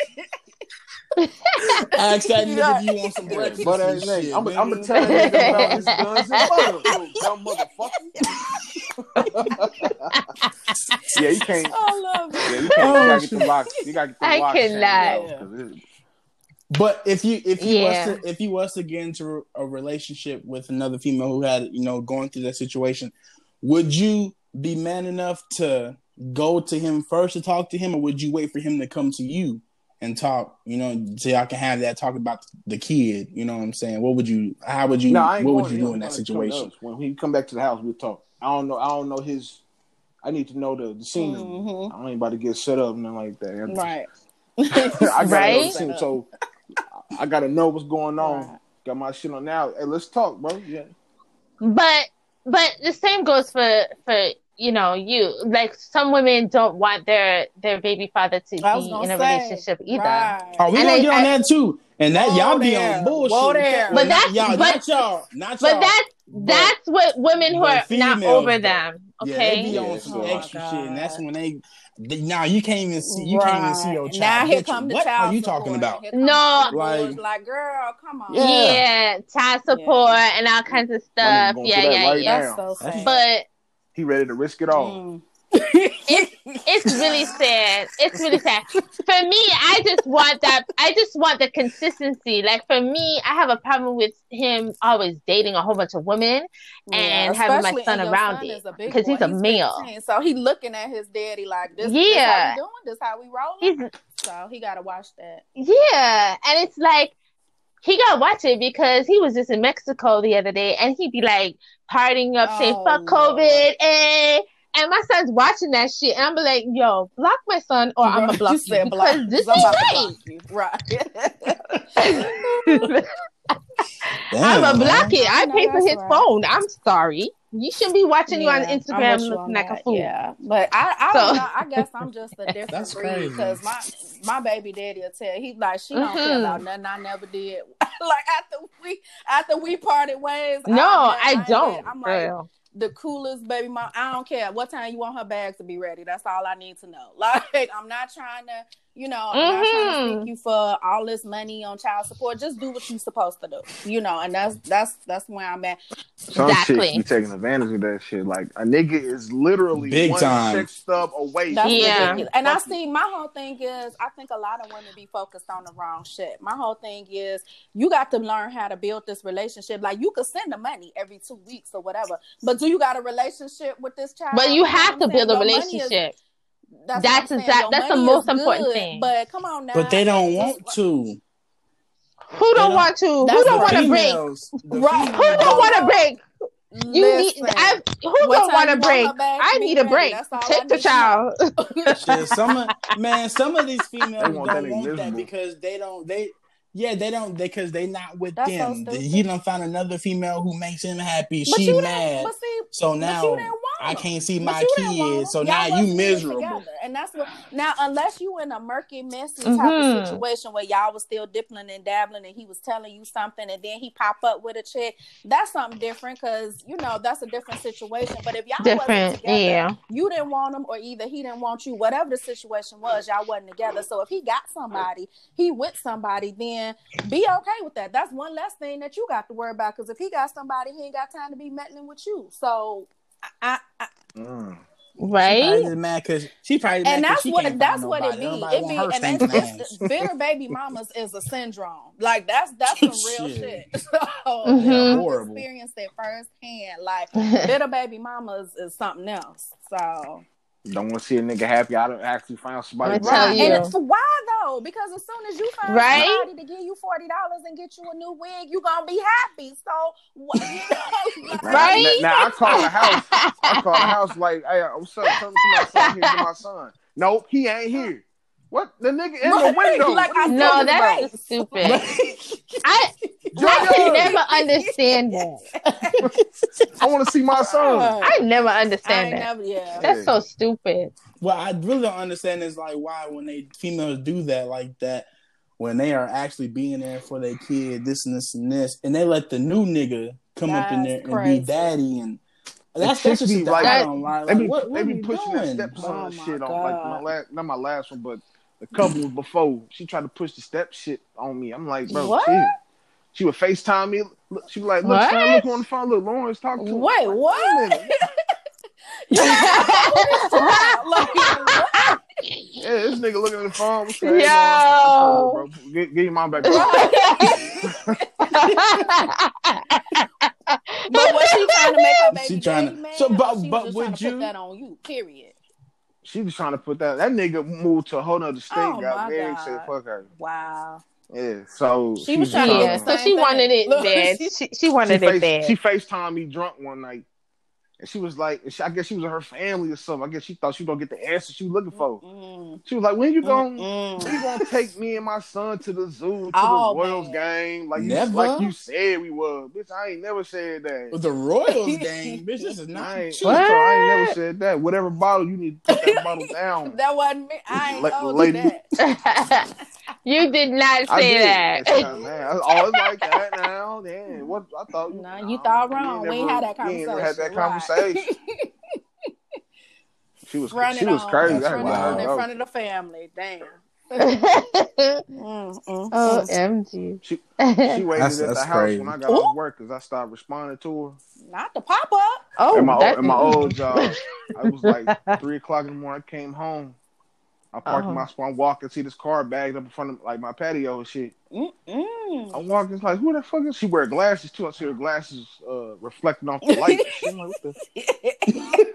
Ask that nigga Yeah. if you want some breakfast. Butt and ass nigga. shit, I'm gonna tell that nigga about his [laughs] guns and butter, dumb motherfucker. [laughs] yeah, you can't. I love it. Yeah, you can't. Oh, you gotta get the [laughs] locks. You gotta get the I locks changed, cannot. though, 'cause it- But if you if you Yeah. was to if you was to get into a relationship with another female who had you know going through that situation, would you be man enough to go to him first to talk to him, or would you wait for him to come to you and talk? You know, so y'all can have that talk about the kid. You know what I'm saying? What would you? How would you? No, what going would you do in that I'm gonna come to situation? When he come back to the house, we'll talk. I don't know. I don't know his. I need to know the, the scenery. Mhm. I ain't about to get set up and nothing like that. Right. [laughs] I gotta the Right? scene, so I gotta know what's going on. Right. Got my shit on now. Hey, let's talk, bro. Yeah. but but the same goes for for you know you like some women don't want their their baby father to be in a say, relationship either. Right. Oh, we And gonna I- get on I- that too. And that Whoa y'all be on bullshit. Whoa there. But Not that's- y'all, but- not y'all, not y'all. But that's But- that's what women who but are not over though. them. Yeah, Okay. they be on some oh my extra shit, and that's when they. they now you can't even see. You can't even see your child. Now here Bitch, come the what child are you talking about? No. Like- like, girl, come on. Yeah. yeah, child support and all kinds of stuff. going Yeah, yeah, right yeah. So. But He ready to risk it all. Mm. it's [laughs] it's really sad. It's really sad. For me, I just want that. I just want the consistency. Like for me, I have a problem with him always dating a whole bunch of women and having my son around son it, is a big 'cause boy. he's a male. 15, so he looking at his daddy like this. Yeah. this how we doing. This how we rolling. He's so he got to watch that. yeah, and it's like he got to watch it because he was just in Mexico the other day and he'd be like partying up saying Oh, fuck Lord. COVID eh. and my son's watching that shit and I'm be like yo block my son or I'm gonna [laughs] block you, said because block, this 'cause I'm about to ain't. Right. [laughs] I'm gonna block it I No, pay for his right. phone I'm sorry you shouldn't be watching you on Instagram you looking on like a fool Yeah, but I, I So- don't know. I guess I'm just a [laughs] different breed because my my baby daddy will tell he like she don't care Mhm. about nothing I never did. [laughs] like after we after we parted ways. no I, I ain't don't with- I'm like girl. the coolest baby mom. I don't care what time you want her bags to be ready. That's all I need to know. [laughs] Like I'm not trying to, you know, I'm not trying to Mhm. you for all this money on child support. Just do what you're supposed to do, you know. And that's that's that's where I'm at. Some Exactly. chicks be taking advantage of that shit. Like a nigga is literally Big one time. sex stub away. That's Yeah. ridiculous. And I Fuck you. see my whole thing is I think a lot of women be focused on the wrong shit. My whole thing is you got to learn how to build this relationship. Like you could send the money every two weeks or whatever, but do you got a relationship with this child? but you have what I'm to build a saying? Is- relationship that's That's what I'm exact- that's the most important good, thing. But come on now. But they don't want to. who don't know, want to who don't want to break Right. who don't don't- want to break You Listen, need. I, who What don't want you to break? I need a break. That's all I Take the need to know. child. Shit, some of, man, some of these females don't want want that that, because they don't they yeah they don't because they not with That's so them. stupid. he done found another female who makes him happy. But she you mad. But see, so but now you I can't see my you kids. So now Y'all you wasn't in it miserable. together. And that's what now unless you in a murky, messy type Mhm. of situation where y'all was still dipping and dabbling and he was telling you something and then he pop up with a chick, that's something different because you know that's a different situation. But if y'all wasn't Different, together, yeah. you didn't want him or either he didn't want you, whatever the situation was, y'all wasn't together. So if he got somebody, he with somebody, then be okay with that. That's one less thing that you got to worry about because if he got somebody, he ain't got time to be meddling with you. So I, I, Mm. She Right? probably mad because she probably mad and 'cause that's what that's what it nobody. be. Everybody It want be and stank that's, bitter baby mamas is a syndrome. Like that's that's some [laughs] real Shit. shit. [laughs] So Mhm. yeah, I've experienced it firsthand. Like [laughs] bitter baby mamas is something else. So Don't want to see a nigga happy. I don't actually find somebody. I'ma tell right. you. And it's, why though? Because as soon as you find Right? somebody to give you forty dollars and get you a new wig, you gonna be happy. So what? You know, Now, Right? Now, now I call the house. I call the house like, hey, uh, what's up? Come to my son. Here's my son. Nope, he ain't here. What the nigga in the Right. window? Like, What are you I no, talking that's about? stupid. [laughs] I [laughs] I can never understand that. I want to see my son. [laughs] I never understand ain't that. never, yeah. That's so stupid. What I really don't understand is like why when they females do that like that, when they are actually being there for their kid, this and this and this, and they let the new nigga come up in there That's and be daddy and that's that's just be the like- I don't like. They be, what, they be pushing doing? that stepson Oh my shit on like my last, not my last one, but the couple before. She tried to push the step shit on me. I'm like, bro, What? She, she would FaceTime me. Look, she was like, look, What? son, look on the phone. Look, Lawrence talking to him. Wait, I'm [laughs] like, what? wait like. [laughs] Yeah, this nigga looking at the phone. What's Yo. Yo. Bro? Get, get your mom back. [laughs] But was she trying to make her baby She trying to- daddy mad, so, but- or but would you- put that on you? Period. She was trying to put that. That nigga moved to a whole nother state. Oh, got my married. God. Said fuck her. Wow. Yeah. So She was trying to yeah, do so she wanted it Look, bad. she- She, she she, wanted it face, bad. she FaceTimed me drunk one night. And she was like, she, I guess she was in her family or something. I guess she thought she was gonna get the answer she was looking for. Mm, She was like, "When you going mm, when you gonna take me and my son to the zoo to Oh, the Royals man. game? Like you, Never. like you said we were, bitch. I ain't never said that. With the Royals game, [laughs] bitch, this is I not ain't, cheap. I ain't never said that. Whatever bottle you need to put that bottle [laughs] down. That wasn't me. I ain't La- told lady. you that. [laughs] you did not I say did. that. She like, Man, I was like that now. Damn, what I thought. No, you thought wrong. We ain't had that You ain't never had that conversation. conversation. [laughs] She was Run she was on. crazy. In I front, was of, in oh. front of the family. Damn. [laughs] Oh, OMG. She, [laughs] she waited That's- at that's the house crazy. when I got Ooh. off work because I started responding to her. Not the pop up. oh, in my that- in my old job, I was like three o'clock in the morning. I came home. I parked in Uh-huh. my spot. I'm walking, see this car bagged up in front of like my patio and shit. Mm-mm. I'm walking, it's like who the fuck is she? Wear glasses too. I see her glasses uh, reflecting off the light. [laughs] I'm like, what the? [laughs]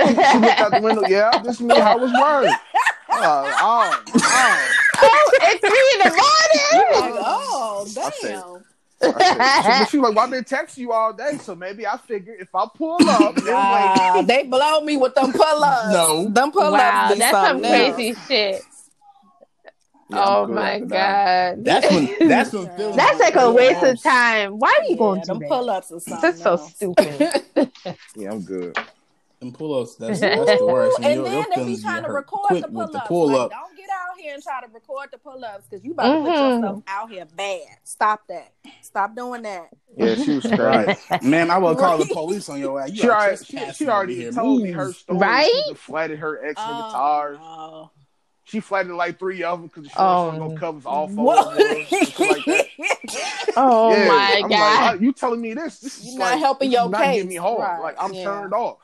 She looked out the window. Yeah, this is me. How was work? Uh, oh, oh. oh, at three in the morning. [laughs] Oh, I said, [laughs] She, she like, well, I've been texting you all day, so maybe I figured if I pull up, then Wow, [laughs] they blow me with them pull ups. No. them pull ups. wow, be that's some something else. crazy shit. Yeah, oh my after that. god. That's when [laughs] that's when Phil That's like a waste of time. Why are you Yeah, going to them pull that? ups or something. That's so stupid. Yeah, I'm good. Them pull-ups, that's, that's [laughs] the worst. and your- then your they be feelings trying to record quick the with pull the ups. pull-up. Like, don't get out here and try to record the pull ups because you about to put Mhm. yourself out here bad. Stop that. Stop doing that. Yeah, she was [laughs] crazy. Right. Man, I will call the police on your ass. You She are already, she, she already here. told me her story. Right? She deflated her ex Oh, guitars. no. She flatted like three of them because she Oh. was gonna cover all four What? of them. like that. [laughs] oh Yeah, my I'm god. Like, you telling me this? This is You're not like, helping this is your not case. getting me hard. Right, Like I'm yeah. turned off.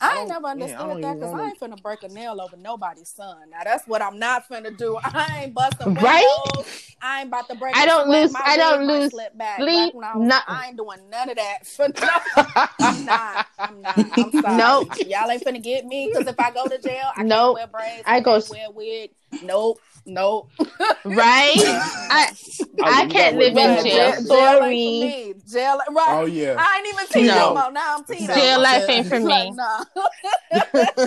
I ain't don't- never yeah, I understood don't that because I ain't finna break a nail over nobody's son. Now that's what I'm not finna do. [laughs] I ain't busting Right? windows. I ain't about to break. I don't lose- My I don't lose slip back. sleep, when I, was, nothing. I ain't doing none of that. For [laughs] no, I'm not. I'm not. I'm [laughs] sorry. Nope. Y'all ain't finna get me because if I go to jail, I Nope. can't wear braids. I I, go wear wig. Nope. Nope. Right? [laughs] I I you can't live in jail. jail. Sorry. for me. Jail. Right. Oh yeah. I ain't even Tito No. no. more. Now I'm Tito. Jail life ain't for Like, me. nah. [laughs]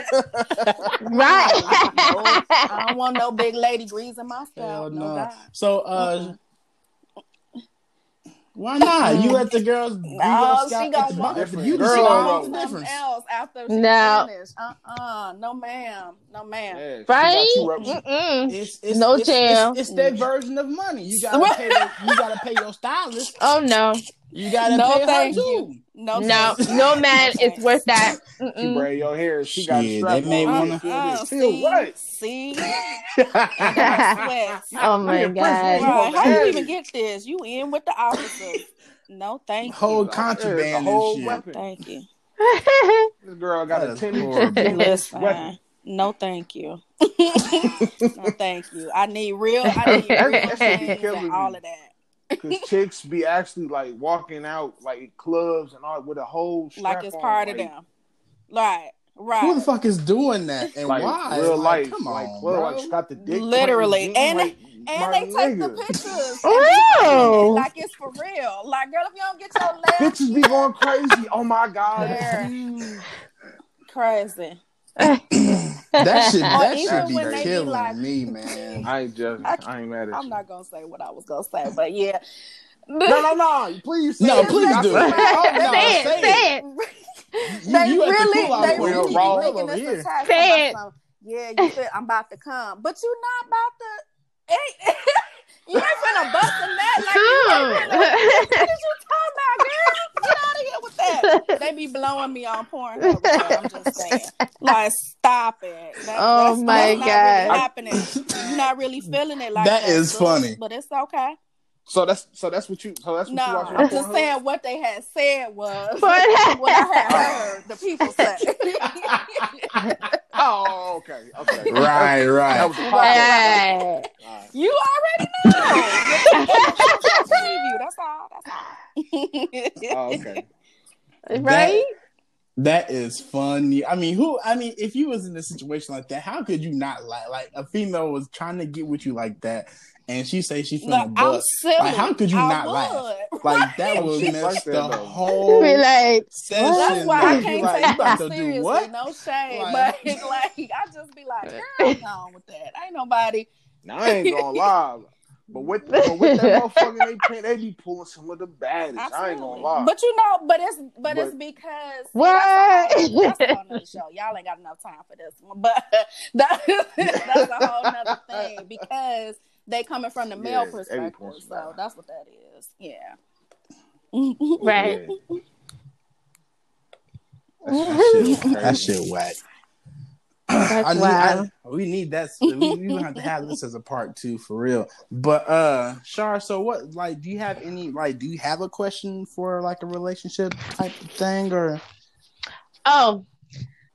Right? [laughs] I don't want no big lady greasing my Hell scalp. no. No, So uh why not? You mm. let the girls do No, your oh, she scalp gonna the want bottom. different. You Girl, She Girl, gonna want the something difference. else after she No. finished. Uh-uh. No, ma'am. No, ma'am. Yeah, right? It's, it's, No it's, jail. It's, it's their version of money. You gotta pay. The, you gotta pay your stylist. Oh no. You gotta No, pay her thank too. you. No, No, no man No, is worth that. She Mm-mm. braid your hair. She got a Shit, strap they may on. wanna- Feel Uh, this. Feel see, what? see. [laughs] Oh my impressed god. with Right. How you even get this? You in with the officers? No, thank Whole you. contraband Yeah, and whole shit. weapon. Thank you. [laughs] This girl got That a is ten inch weapon. no, thank you. [laughs] no, thank you. I need real. I need real That shit be things killing and all of that. Because [laughs] chicks be actually like walking out like clubs and all with a whole strap Like it's on, part of like, them. Right. Right. Who the fuck is doing that and Like why? real Like, life, come like on, club, bro. like she got the dick Literally. pointing And like, And they take the pictures. Oh, and like, like it's for real. Like, girl, if you don't get your left Bitches be going crazy. Oh my god, There. that's huge. crazy. That shit, that even should be when they be killing like- me, man. I ain't judging. I- I, ain't mad at I'm you. not gonna say what I was gonna say, but yeah. No, no, no. Please, say No, it. please That's do. what- Oh, no, say it, say say it. You- [laughs] they you at the really—they point. Real really making over this here. attack. Say it. Somebody, Yeah, you said I'm about to come, but you're not about to. Eh, ain't, [laughs] you ain't finna bust a nut like you ain't finna. What is you talking about, [laughs] girl? Get out with that. They be blowing me on porn. with I'm just [laughs] saying. Like, stop it. That, Oh that's, my that's not God. Really happening. You're not really feeling it like That that. is sis, funny. but it's okay. So that's so that's what you so that's what No, you watching. I'm just Pornhub? saying what they had said was What? [laughs] what I had heard the oh. people say. [laughs] Oh, okay, okay. [laughs] Right, That right. was a podcast. Right. You already know. preview. That's all. That's all. Oh, okay. Right? That is funny. I mean, who? I mean, if you was in a situation like that, how could you not like? Like a female was trying to get with you like that, and she say she Look, finna I'm silly. Like, how could you I not would. laugh? Like [laughs] that was messed shit like that, the though. whole Be like, session. That's why I up. You can't like, take you about that to do seriously. what? No shame, Like- but [laughs] [laughs] like I just be like, girl, on with that. Ain't nobody. Now I ain't gonna lie, but with but with that motherfucker, they pay, they be pulling some of the baddest. I ain't gonna lie. But you know, but it's but, it's because What? That's a whole, that's a show. Y'all ain't got enough time for this one, but that, that's a whole nother thing because they coming from the male Yeah, every perspective. So down. that's what that is. Yeah. [laughs] right. Yeah. That shit, [laughs] that shit whack. That's I need, wild. I, we need that. We, we have to have this as a part two for real. But uh, Char, so what? Like, do you have any? Like, do you have a question for like a relationship type of thing, or Oh,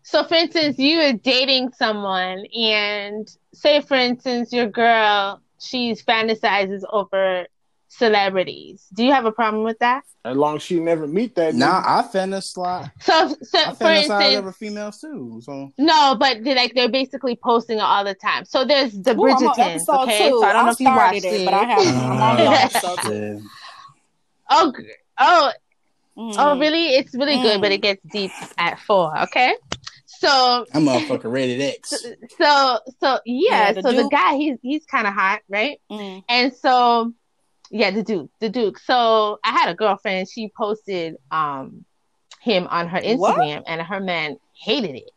so for instance, you are dating someone, and say, for instance, your girl, she's fantasizes over celebrities. Do you have a problem with that? As long as she never meet that. nah? I fantasize. So, so I for fantasize instance, over females too. So no, but they like they're basically posting it all the time. So there's the Ooh, I'm on Okay, two. so I don't know if you watched it, it, but I haven't. I'm on Oh, episode two. [laughs] shit. Oh, oh, Mm. oh, really? It's really good, but Mm. it gets deep at four. Okay, so I'm motherfucker rated X. so so yeah, Yeah, the so the guy he's he's kind of hot, right? Mm. And so yeah, the Duke, the Duke. So I had a girlfriend. She posted um him on her What? Instagram, and her man hated it.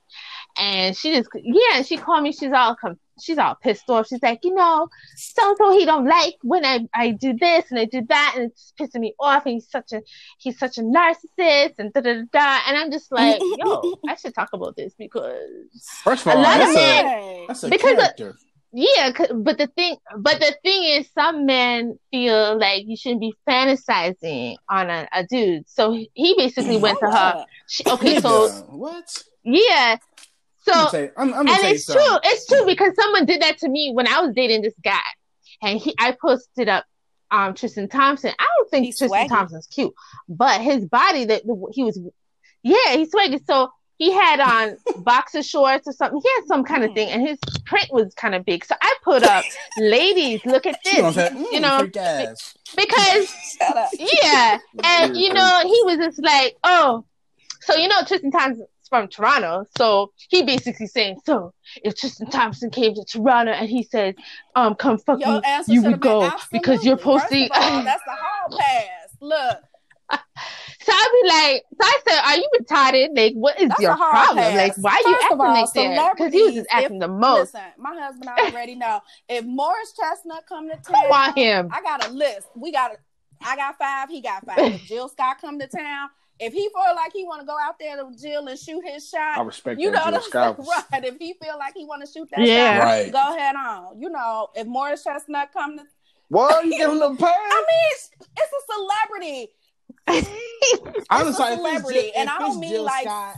And she just yeah, she called me. She's all com- she's all pissed off. She's like, you know, so so he don't like when I I do this and I do that, and it's pissing me off. And he's such a he's such a narcissist and da da da. da. And I'm just like, yo, [laughs] I should talk about this because First A of all, lot of that's a, men- Right. that's a Because of- character. yeah, 'cause- but the thing, but the thing is, some men feel like you shouldn't be fantasizing on a, a dude. So he basically went to her. She, okay, so what? yeah, so I'm gonna say, I'm, I'm and it's true, it's true because someone did that to me when I was dating this guy, and he, I posted up um Tristan Thompson. I don't think He's Tristan swaggy. Thompson's cute, but his body that he was, yeah, he's swaggy. So he had on [laughs] boxer shorts or something. He had some kind of Mm. thing, and his print was kind of big. So I put up, [laughs] ladies, look at this, say, mm, you know, because yeah, and you know, he was just like, oh, so you know, Tristan Thompson's from Toronto, so he basically saying, so if Tristan Thompson came to Toronto and he said, um, come fuck Your me, you would go absolutely. because you're posting. all, [laughs] that's the hall pass. Look, [laughs] so I'd be like, so I said, are you retarded? Like, what is That's your problem? pass. Like, why are you acting all, like that? Because he was just acting if- the most. listen, my husband I already know if Morris Chestnut come to [laughs] town, I want him. I got a list. We got, a, I got five. He got five. If Jill Scott come to town, if he feel like he want to go out there to Jill and shoot his shot, I respect you know that what I'm Scott. saying, right? If he feel like he want to shoot that Yeah. shot, Right. go ahead on. You know, if Morris Chestnut come to, What? You [laughs] give him the pass? I mean, it's, it's a celebrity. [laughs] Honestly, a if it's celebrity, Jill- and if I don't mean Jill like- Scott,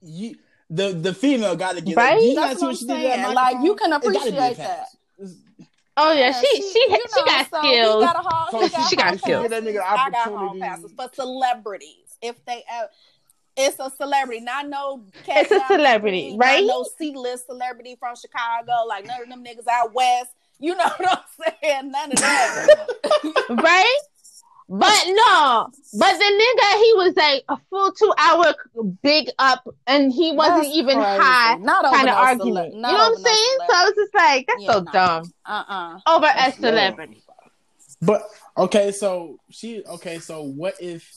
you, the the female got to get Right? It. You That's gotta what see what she did that. Like, you microphone. can It gotta be a appreciate pass. oh yeah, she she she, you know, got so He skills. got a hall, So she- got she got skills. Give that nigga the. I got hall opportunity. passes for celebrities. If they, uh, it's a celebrity, not no. It's a celebrity, Not right? No C-list celebrity from Chicago, like none of them niggas out west. You know [laughs] what I'm saying? None of that. [laughs] right? But no, but the nigga, he was like a full two hour big up, and he wasn't That's even crazy. high Not over kind of no argument. cele- you know what I'm no saying? So I was just like, that's Yeah, so no. dumb. Uh-uh. Over a That's celebrity. But okay, so she okay, so what if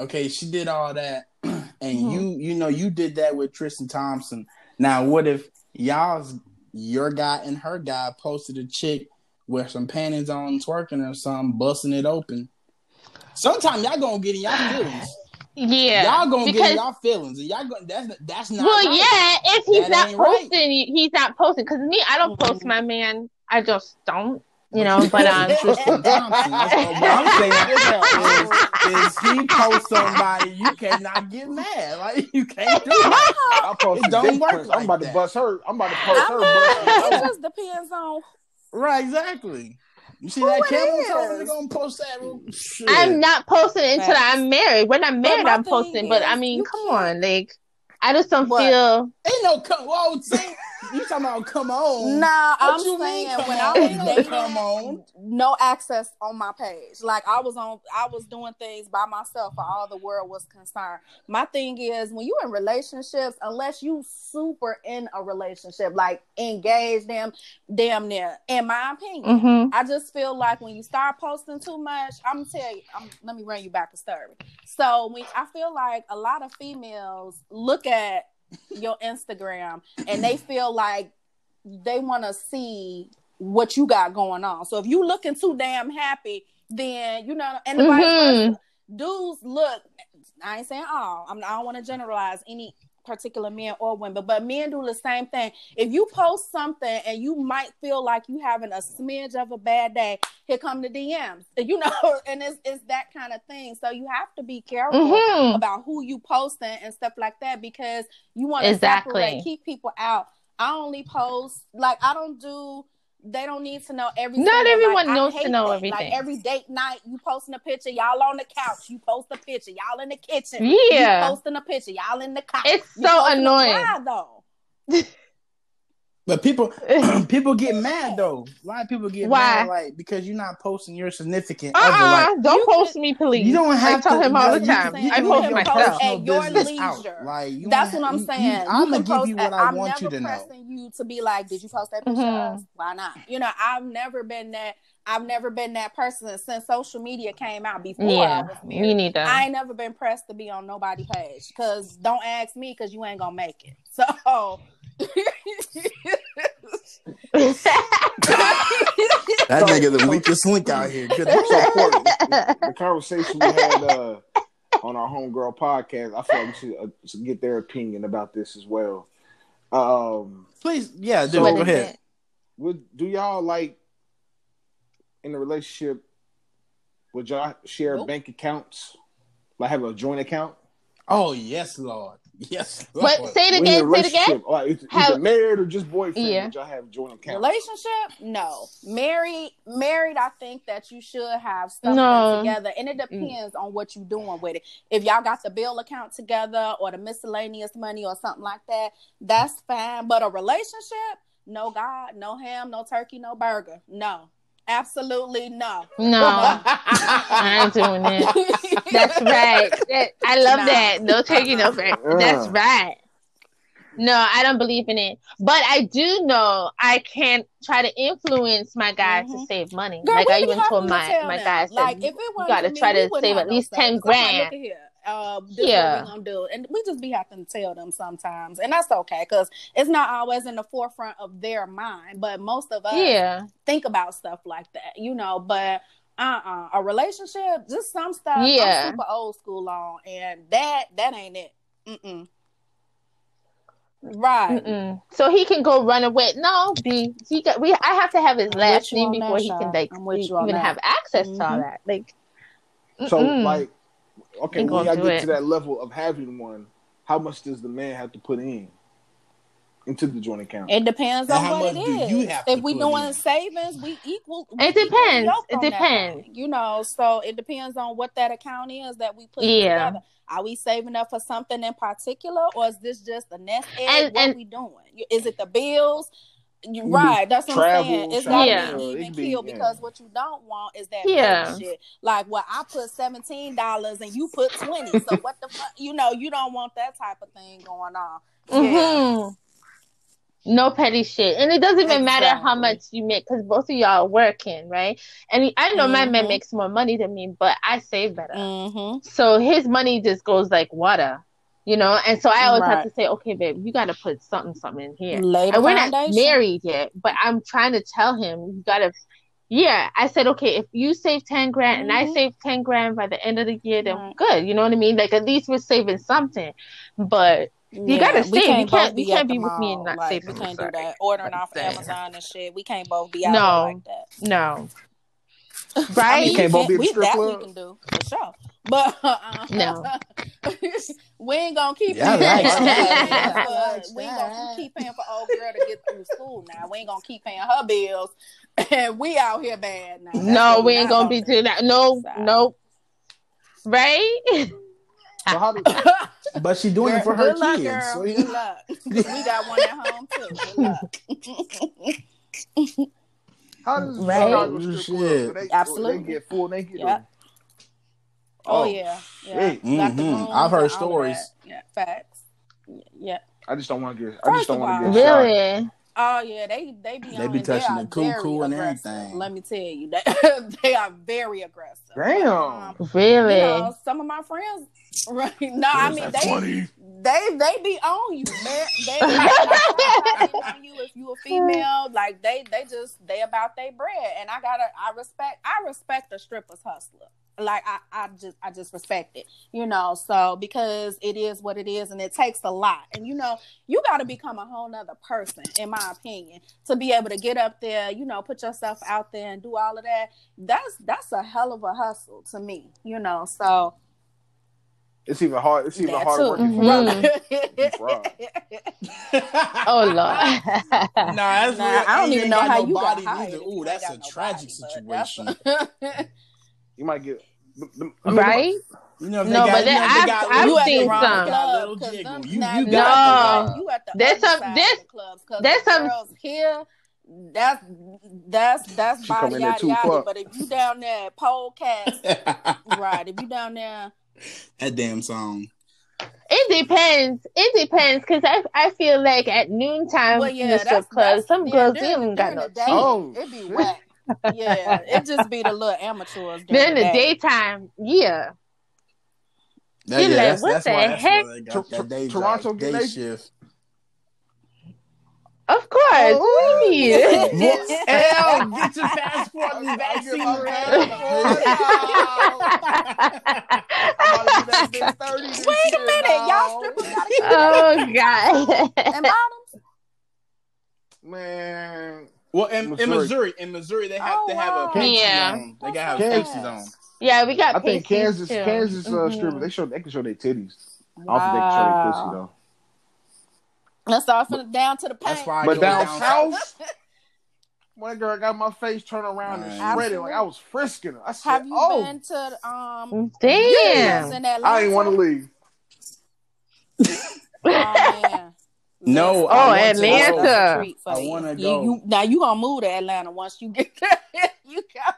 okay, she did all that [clears throat] and Mm-hmm. you you know you did that with Tristan Thompson. Now what if y'all's your guy and her guy posted a chick with some panties on twerking or something, busting it open. Sometimes y'all gonna get in y'all feelings. Yeah, y'all gonna get because in y'all feelings. And y'all gonna that's that's not well, right. yeah, if he's That not ain't right. posting, he's not posting. Because me, I don't post my man. I just don't. You know, but um, Tristan Thompson. That's what I'm saying [laughs] is, is he post somebody, you cannot get mad. Like you can't do that. I post it don't work. Like I'm about that. to bust her. I'm about to post her. I busting mean, her. it just depends on Right, exactly. You see Who that it camel toe? is? They gonna post that. Shit. I'm not posting until Facts. I'm married. When I'm married, I'm thing posting. But I mean, come on, like I just don't What? feel. Ain't no come. Whoa, see, you talking about come on? Nah, What I'm you saying mean, when on? I Ain't was no dating, come on. no access on my page. Like I was on, I was doing things by myself for all the world was concerned. My thing is when you're in relationships, unless you super in a relationship, like engaged them, damn near. In my opinion, hmm I just feel like when you start posting too much, I'm gonna tell you. I'm, let me run you back a story. So when I feel like a lot of females look at your Instagram and they feel like they want to see what you got going on. So if you looking too damn happy, then you know, and Mhm. Dudes look. I ain't saying all. I'm, I don't want to generalize any particular men or women, but men do the same thing. If you post something and you might feel like you having a smidge of a bad day, here come the DMs. [laughs] You know, and it's it's that kind of thing. So you have to be careful hmm about who you posting and stuff like that because you want to Exactly. separate, keep people out. I only post like I don't do. They don't need to know everything. Not everyone I knows to know that. everything. Like every date night, you posting a picture, y'all on the couch. You post a picture, y'all in the kitchen. Yeah. you posting a picture, y'all in the couch. It's You so annoying. fly, though. [laughs] But people [laughs] [clears throat] people get mad though. A lot of people get Why? mad like because you're not posting your significant other. Uh-uh, Like don't you post me, please. you don't have I tell to him all you the time. you I can post leave your myself. personal At your business out. leisure. Like you That's what I'm you- saying. You, You I'm gonna give post you what that. I I'm want never you to know. pressing you to be like, did you post that picture? Mhm. Why not? You know, I've never been that. I've never been that person since social media came out. Before I Yeah, was married, me neither. I ain't never been pressed to be on nobody page because don't ask me because you ain't gonna make it. [laughs] So. That nigga the weakest link out here. Good. So, Courtney, the, the conversation we had uh, on our homegirl podcast, I feel like we should, uh, should get their opinion about this as well. Um, Please, yeah, So- go ahead. would do y'all like in a relationship? Would y'all share Nope. bank accounts? Like have a joint account? Oh yes, Lord. Yes. Lord. What? Say it When you're in a again. Say it again. relationship, Like, is, Have- either married or just boyfriend? Yeah. Would y'all have joint accounts? Relationship? No. Married, married, I think that you should have stuff No. together. And it mm. depends on what you're doing with it. If y'all got the bill account together or the miscellaneous money or something like that, that's fine. But a relationship, no God, no ham, no turkey, no burger. No. Absolutely no. No, [laughs] I ain't doing it. That's right. That- I love Nah. that. No taking no back. That's Uh. right. No, I don't believe in it. But I do know I can't try to influence my guys to Mhm. save money. Girl, like I even told to my tell my them. guys, like said, if it you wasn't got to me, try to save at least ten savings. I'm like, grand. look at here. Uh, Yeah. what we gonna do, and we just be having to tell them sometimes, and that's okay because it's not always in the forefront of their mind. But most of us Yeah, think about stuff like that, you know. But uh, uh a relationship, just some stuff. Yeah. I'm super old school on, and that that ain't it. Mm-mm. Right. Mm-mm. so he can go run away. No, B, he got. We I have to have his last name before that, he can like I'm with you on even that. have access to all Mhm. that. Like, So mm-mm. like, okay, Ain't when gonna get it. to that level of having one, how much does the man have to put in into the joint account? It depends And on how what it much do is. you have if to we doing in? savings, we equal. we It depends. It on that depends. You know, so it depends on what that account is that we put Yeah. together. Are we saving up for something in particular, or is this just a nest egg? And- what and- we doing? Is it the bills? You- be Right, that's what travel, I'm saying. It's not Yeah. be it even could be, keel yeah. because what you don't want is that Yeah. petty shit. Like, well, I put seventeen dollars and you put twenty. So [laughs] what the fuck? You know, you don't want that type of thing going on. Yeah. Mhm. No petty shit, and it doesn't even matter how much you make because both of y'all are working, right? And I know my man Mhm. makes more money than me, but I save better. Mm-hmm. So his money just goes like water, you know. And so I always have to say, okay, babe, you got to put something, something in here. Later And we're not foundation. married yet, but I'm trying to tell him you gotta. Yeah, I said okay. If you save ten grand and I Mhm. save ten grand by the end of the year, then Right. good. You know what I mean? Like at least we're saving something. But You gotta we save. You can't can't- be you can't be with me and mall. not like, save We can't do that. Ordering off Damn. Amazon and shit. We can't both be out No. like that. no, I right? mean, You can't both be at we, strip that club? we can do for sure. But uh, [laughs] No. [laughs] we ain't gonna keep Yeah, paying. like for that. bills, like we ain't gonna keep paying for old girl to get through school. Now we ain't gonna keep paying her bills, [laughs] and we out here bad now. That's no, we ain't gonna be doing that. No, Sorry. nope. Right? So how But she doing it for her Good luck, kids. girl. So, you Good luck. we got one at home too. Good luck. how does Right. Chicago strip Shit. club, they, Absolutely. they get full naked? Yeah. Or- Oh, Oh, yeah, yeah. shit. Got the Mhm. I've heard and all of stories. Yeah, facts. Yeah. I just don't want to get. I just don't want to get shot. really? Oh yeah, they they be They be it. They touching are the cuckoo and everything. Let me tell you, they, [laughs] they are very aggressive. Damn. Um, Really? you know, some of my friends, [laughs] right? No, I mean they they they be on you, man. They [laughs] they on you if you a female. Like they they just they about their bread, and I gotta I respect I respect a stripper's hustler. Like I I just I just respect it, you know. So because it is what it is, and it takes a lot, and you know you got to become a whole nother person, in my opinion, to be able to get up there, you know, put yourself out there and do all of that. That's that's a hell of a hustle to me, you know. So It's even hard. It's even that harder working for Mhm. women. Oh Lord. [laughs] Nah, that's Nah. I don't even know how no you got body hired neither. Ooh, that's a tragic body, but that's situation. [laughs] a- You might get I mean, right? You know, No, got, but you then know, if they I've- got I've seen some. they got little Cause jiggle. them- You, you you got No. at the- you at the There's other some- side there's- the clubs, 'cause there's some- girls here. That's that's that's She come body yada yada. far. But if you down there at Polecast, right? If you down there, [laughs] that damn song. It depends. It depends because I I feel like at noontime well, in yeah, the strip that's, clubs, that's some yeah, girls they even got no the day, teeth. Oh, It be shit. whack. Yeah, it [laughs] just be the little amateurs. Then in the day. daytime, yeah. That, You're like, that's, what that's the heck? got Tor- that day, Toronto job, get day shift. Of course. Oh. What do you mean? L, get your passport and vaccine [laughs] [laughs] Wait a minute, y'all strippers gotta oh God. and bottoms. Man, Well, in Missouri. in Missouri. Missouri, in Missouri, they have Oh, to have a wow. pasty Yeah. on. They gotta have Kansas. pasties on. yeah, we got. I think Kansas, too. Kansas uh, Mhm. strippers they show they can show their titties. I don't think they can show their pussy though. Let's start from down to the paint. That's why I But down down south, when that [laughs] girl got my face turned around and Right. spread it like I was frisking her. I said, Have you "Oh, been to um? Damn. in Atlanta? I ain't want to leave." [laughs] Oh, man. No, Oh, I want to Atlanta. go. That's a treat for I you. wanna go. you- now you gonna move to Atlanta once you get there. [laughs] you got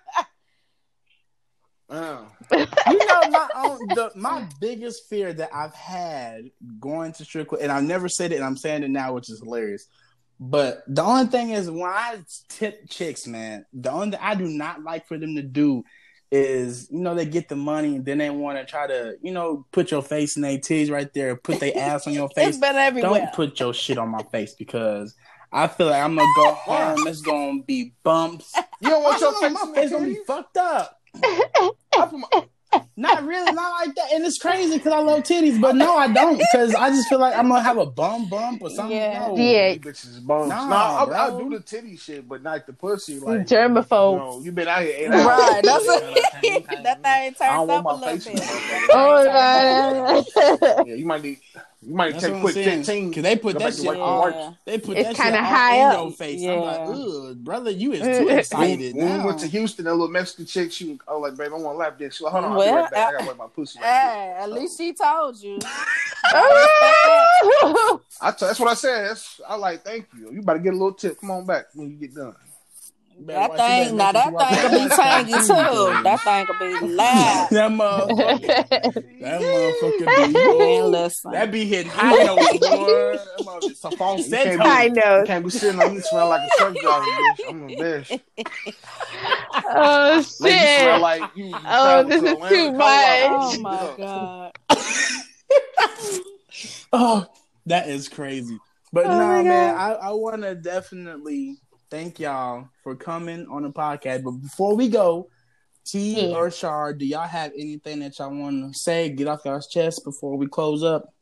[laughs] you know my own the, my biggest fear that I've had going to strip club, and I've never said it, and I'm saying it now, which is hilarious. But the only thing is, when I tip chicks, man, the only thing I do not like for them to do is, you know, they get the money and then they want to try to, you know, put your face in their titties right there, put their ass on your [laughs] it's face. been everywhere. Don't put your shit on my face because I feel like I'm gonna go [laughs] home. It's gonna be bumps. you don't want your [laughs] face know, my my face gonna be fucked up. I put my- Not really, not like that. And it's crazy because I love titties, but no, I don't. Because I just feel like I'm gonna have a bum bump or something. Yeah. No. Yeah. You bitches bums. Nah, Nah, I, bro. I do the titty shit, but not the pussy. Like, you Germaphobe. know, you been out here eight hours. Right, that's Yeah. [laughs] a, [laughs] that thing turns don't up a little bit. in my [laughs] Oh God. Yeah, you might need. You might That's take what quick saying. fifteen. Cause they put that back to shit work, all, work. Yeah. they put It's that shit kinda high in up. your face. I'm like, ugh, brother, you is too [laughs] excited when we went to Houston, that little Mexican chick, she was, I was like, babe, I want to lap dance. She like, hold on, I'll be right back. I gotta uh, wipe my pussy. Like Hey, at least she told you. [laughs] Oh. I t- that's what I said. That's, I like, thank you. You better get a little tip. Come on back when you get done. That thing, now that thing could be tangy [laughs] too. That thing could be loud. that motherfucker, that motherfucker be, [laughs] Man, listen. that be hitting high notes, boy. That motherfucker- It's a You falsetto. can't I be, know. you can't be sitting on you smell like a truck driver, bitch. I'm the best. [laughs] Oh Like, you smell shit. like you. you Oh, this to is Atlanta, too Colorado. Oh my god. Oh, that is crazy. But Oh no, my man, I, I want to definitely thank y'all for coming on the podcast. But before we go, Tee Yeah. or do y'all have anything that y'all want to say, get off y'all's chest before we close up?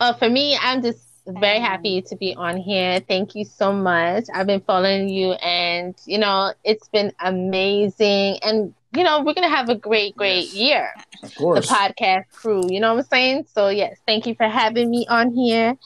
Uh, for me, I'm just very happy to be on here. Thank you so much. I've been following you, and you know, it's been amazing. And you know, we're gonna have a great, great Yes. year. Of The podcast crew. You know what I'm saying? So yes, thank you for having me on here.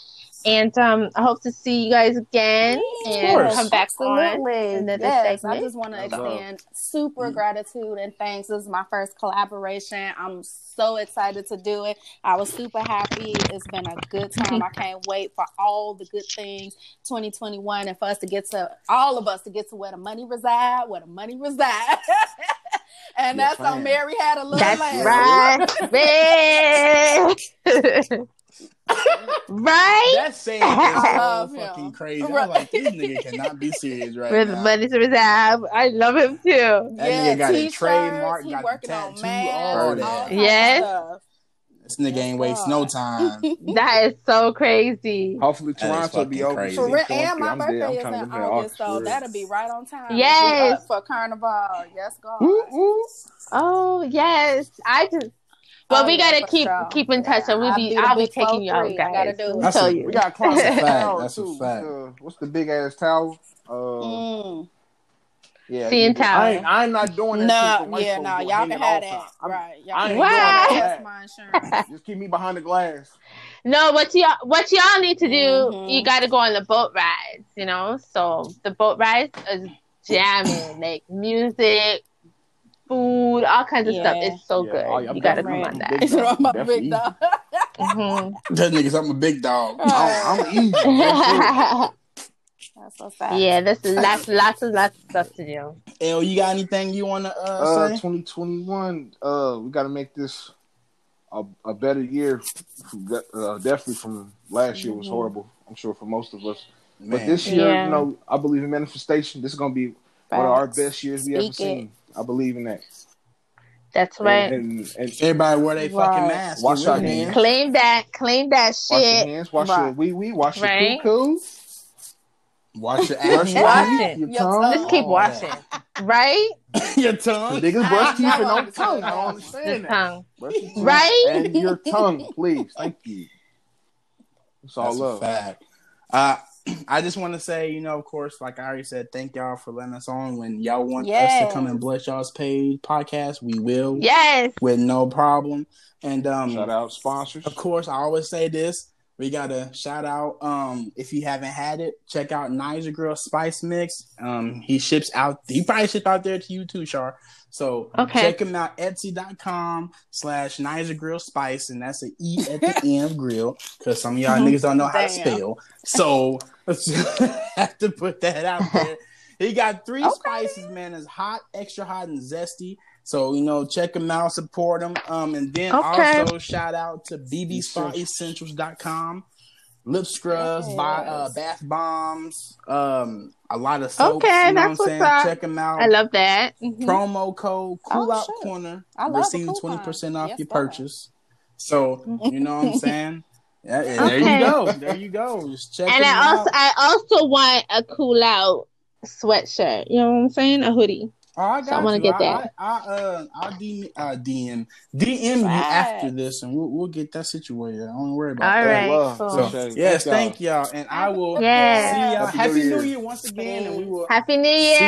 And um, I hope to see you guys again and course. come back on. Absolutely. another Yes, I just want to That's love. extend super gratitude and thanks. This is my first collaboration. I'm so excited to do it. I was super happy. It's been a good time. [laughs] I can't wait for all the good things 2021 and for us to get to all of us to get to where the money reside, where the money reside. [laughs] and Yes, that's how. Mary had a little That's laugh. right, [laughs] man. [laughs] right? That saying I is so [laughs] love him. fucking crazy. I Right. was like, this nigga cannot be serious right With now. money to reserve. I love him too. That yeah, nigga got it t-shirts, trademarked, he got the working on tattoo, man, all all that. kinds of Yes. stuff. This nigga ain't waste no time. [laughs] That is so crazy. Hopefully Toronto will be fucking open. crazy. For real, and my. I'm birthday there. I'm is in August, so that'll be right on time. Yes. For Carnival. Yes, God. Ooh, ooh. Oh yes, I just. Well, Oh, we gotta keep sure. keep in touch, and we'll I'll be. be I'll be taking you out, 4-3. I guys. gotta do Let me it. That's tell a- you. We got across That's a the fact. That's a fact. Uh, what's the big ass tower? Uh, Mm. yeah. CN you- Tower. I ain't, I'm not doing that. No, shit yeah, no, doing y'all hanging can have the that. right. Y'all can ain't What? [laughs] That's that. my insurance. Just keep me behind the glass. No, what y'all what y'all need to do, Mhm. you got to go on the boat rides. You know, so the boat rides is [laughs] jamming, like music, food, all kinds of stuff. Yeah. It's so Yeah, good. oh, I'm you gotta come on that. big I'm a big dog. Mhm. [laughs] That nigga's I'm a big dog. I'm, I'm easy. That's [laughs] That's so sad. yeah, there's lots, lots and lots of stuff to do. L, you got anything you wanna uh, Uh, say? 2021. Uh, we got to make this a, a better year. Uh, definitely from last year was Mhm. horrible. I'm sure for most of us. Man, But this year, Yeah. you know, I believe in manifestation. This is gonna be one of our best years we ever seen. it. Seen. I believe in that. That's right. And, and, and everybody wear their fucking Right. mask. Wash your hands. Clean that, Clean that wash your shit. hands, wash Right. your wee wee, wash your Right. cuckoo, Wash your [laughs] brush ass. your Wash teeth, it. your Your tongue. tongue. Just keep washing, right? [laughs] your The tongue. niggas brush teeth and [laughs] I don't tongue. I don't The understand that. tongue. Brush your teeth Right? And your tongue, please. Thank you. It's all That's a love. fact. Uh, I just want to say, you know, of course, like I already said, thank y'all for letting us on. When y'all want us to come and bless y'all's paid podcast, we will Yes. with no problem. And um, Shout out sponsors. of course, I always say this. We got a shout out. Um, if you haven't had it, check out Niger Girl Spice Mix. Um, he ships out. He probably ships out there to you too, Char. So Okay. check them out. Etsy.com slash Niger Grill Spice, and that's an E at the [laughs] end of grill because some of y'all niggas don't know how to spell. So [laughs] have to put that out there. He got three [laughs] Okay. spices, man. It's hot, extra hot, and zesty. So you know, check them out, support them, Um, and then Okay. also shout out to bbspaessentials.com. Lip scrubs, Yes. buy uh, bath bombs, um, a lot of soaps. Okay, you know that's what I'm saying? what's up. Check them out. I love that. Mhm. Promo code Cool Oh, Out sure. Corner. I Receive twenty percent off Yes, your purchase. So you know what I'm saying? Yeah, [laughs] yeah, there you go. There you go. Just check And I also, out. I also want a cool out sweatshirt. You know what I'm saying? A hoodie. Oh, I got So I wanna you. get that. I, I uh, I'll DM, uh, DM, DM you Right. after this, and we'll we'll get that situated. I don't worry about All that. right. cool. So, Appreciate yes, Thank thank y'all, and I will Yeah. see y'all. Happy Happy New New Year. Year once again, and we will Happy New Year.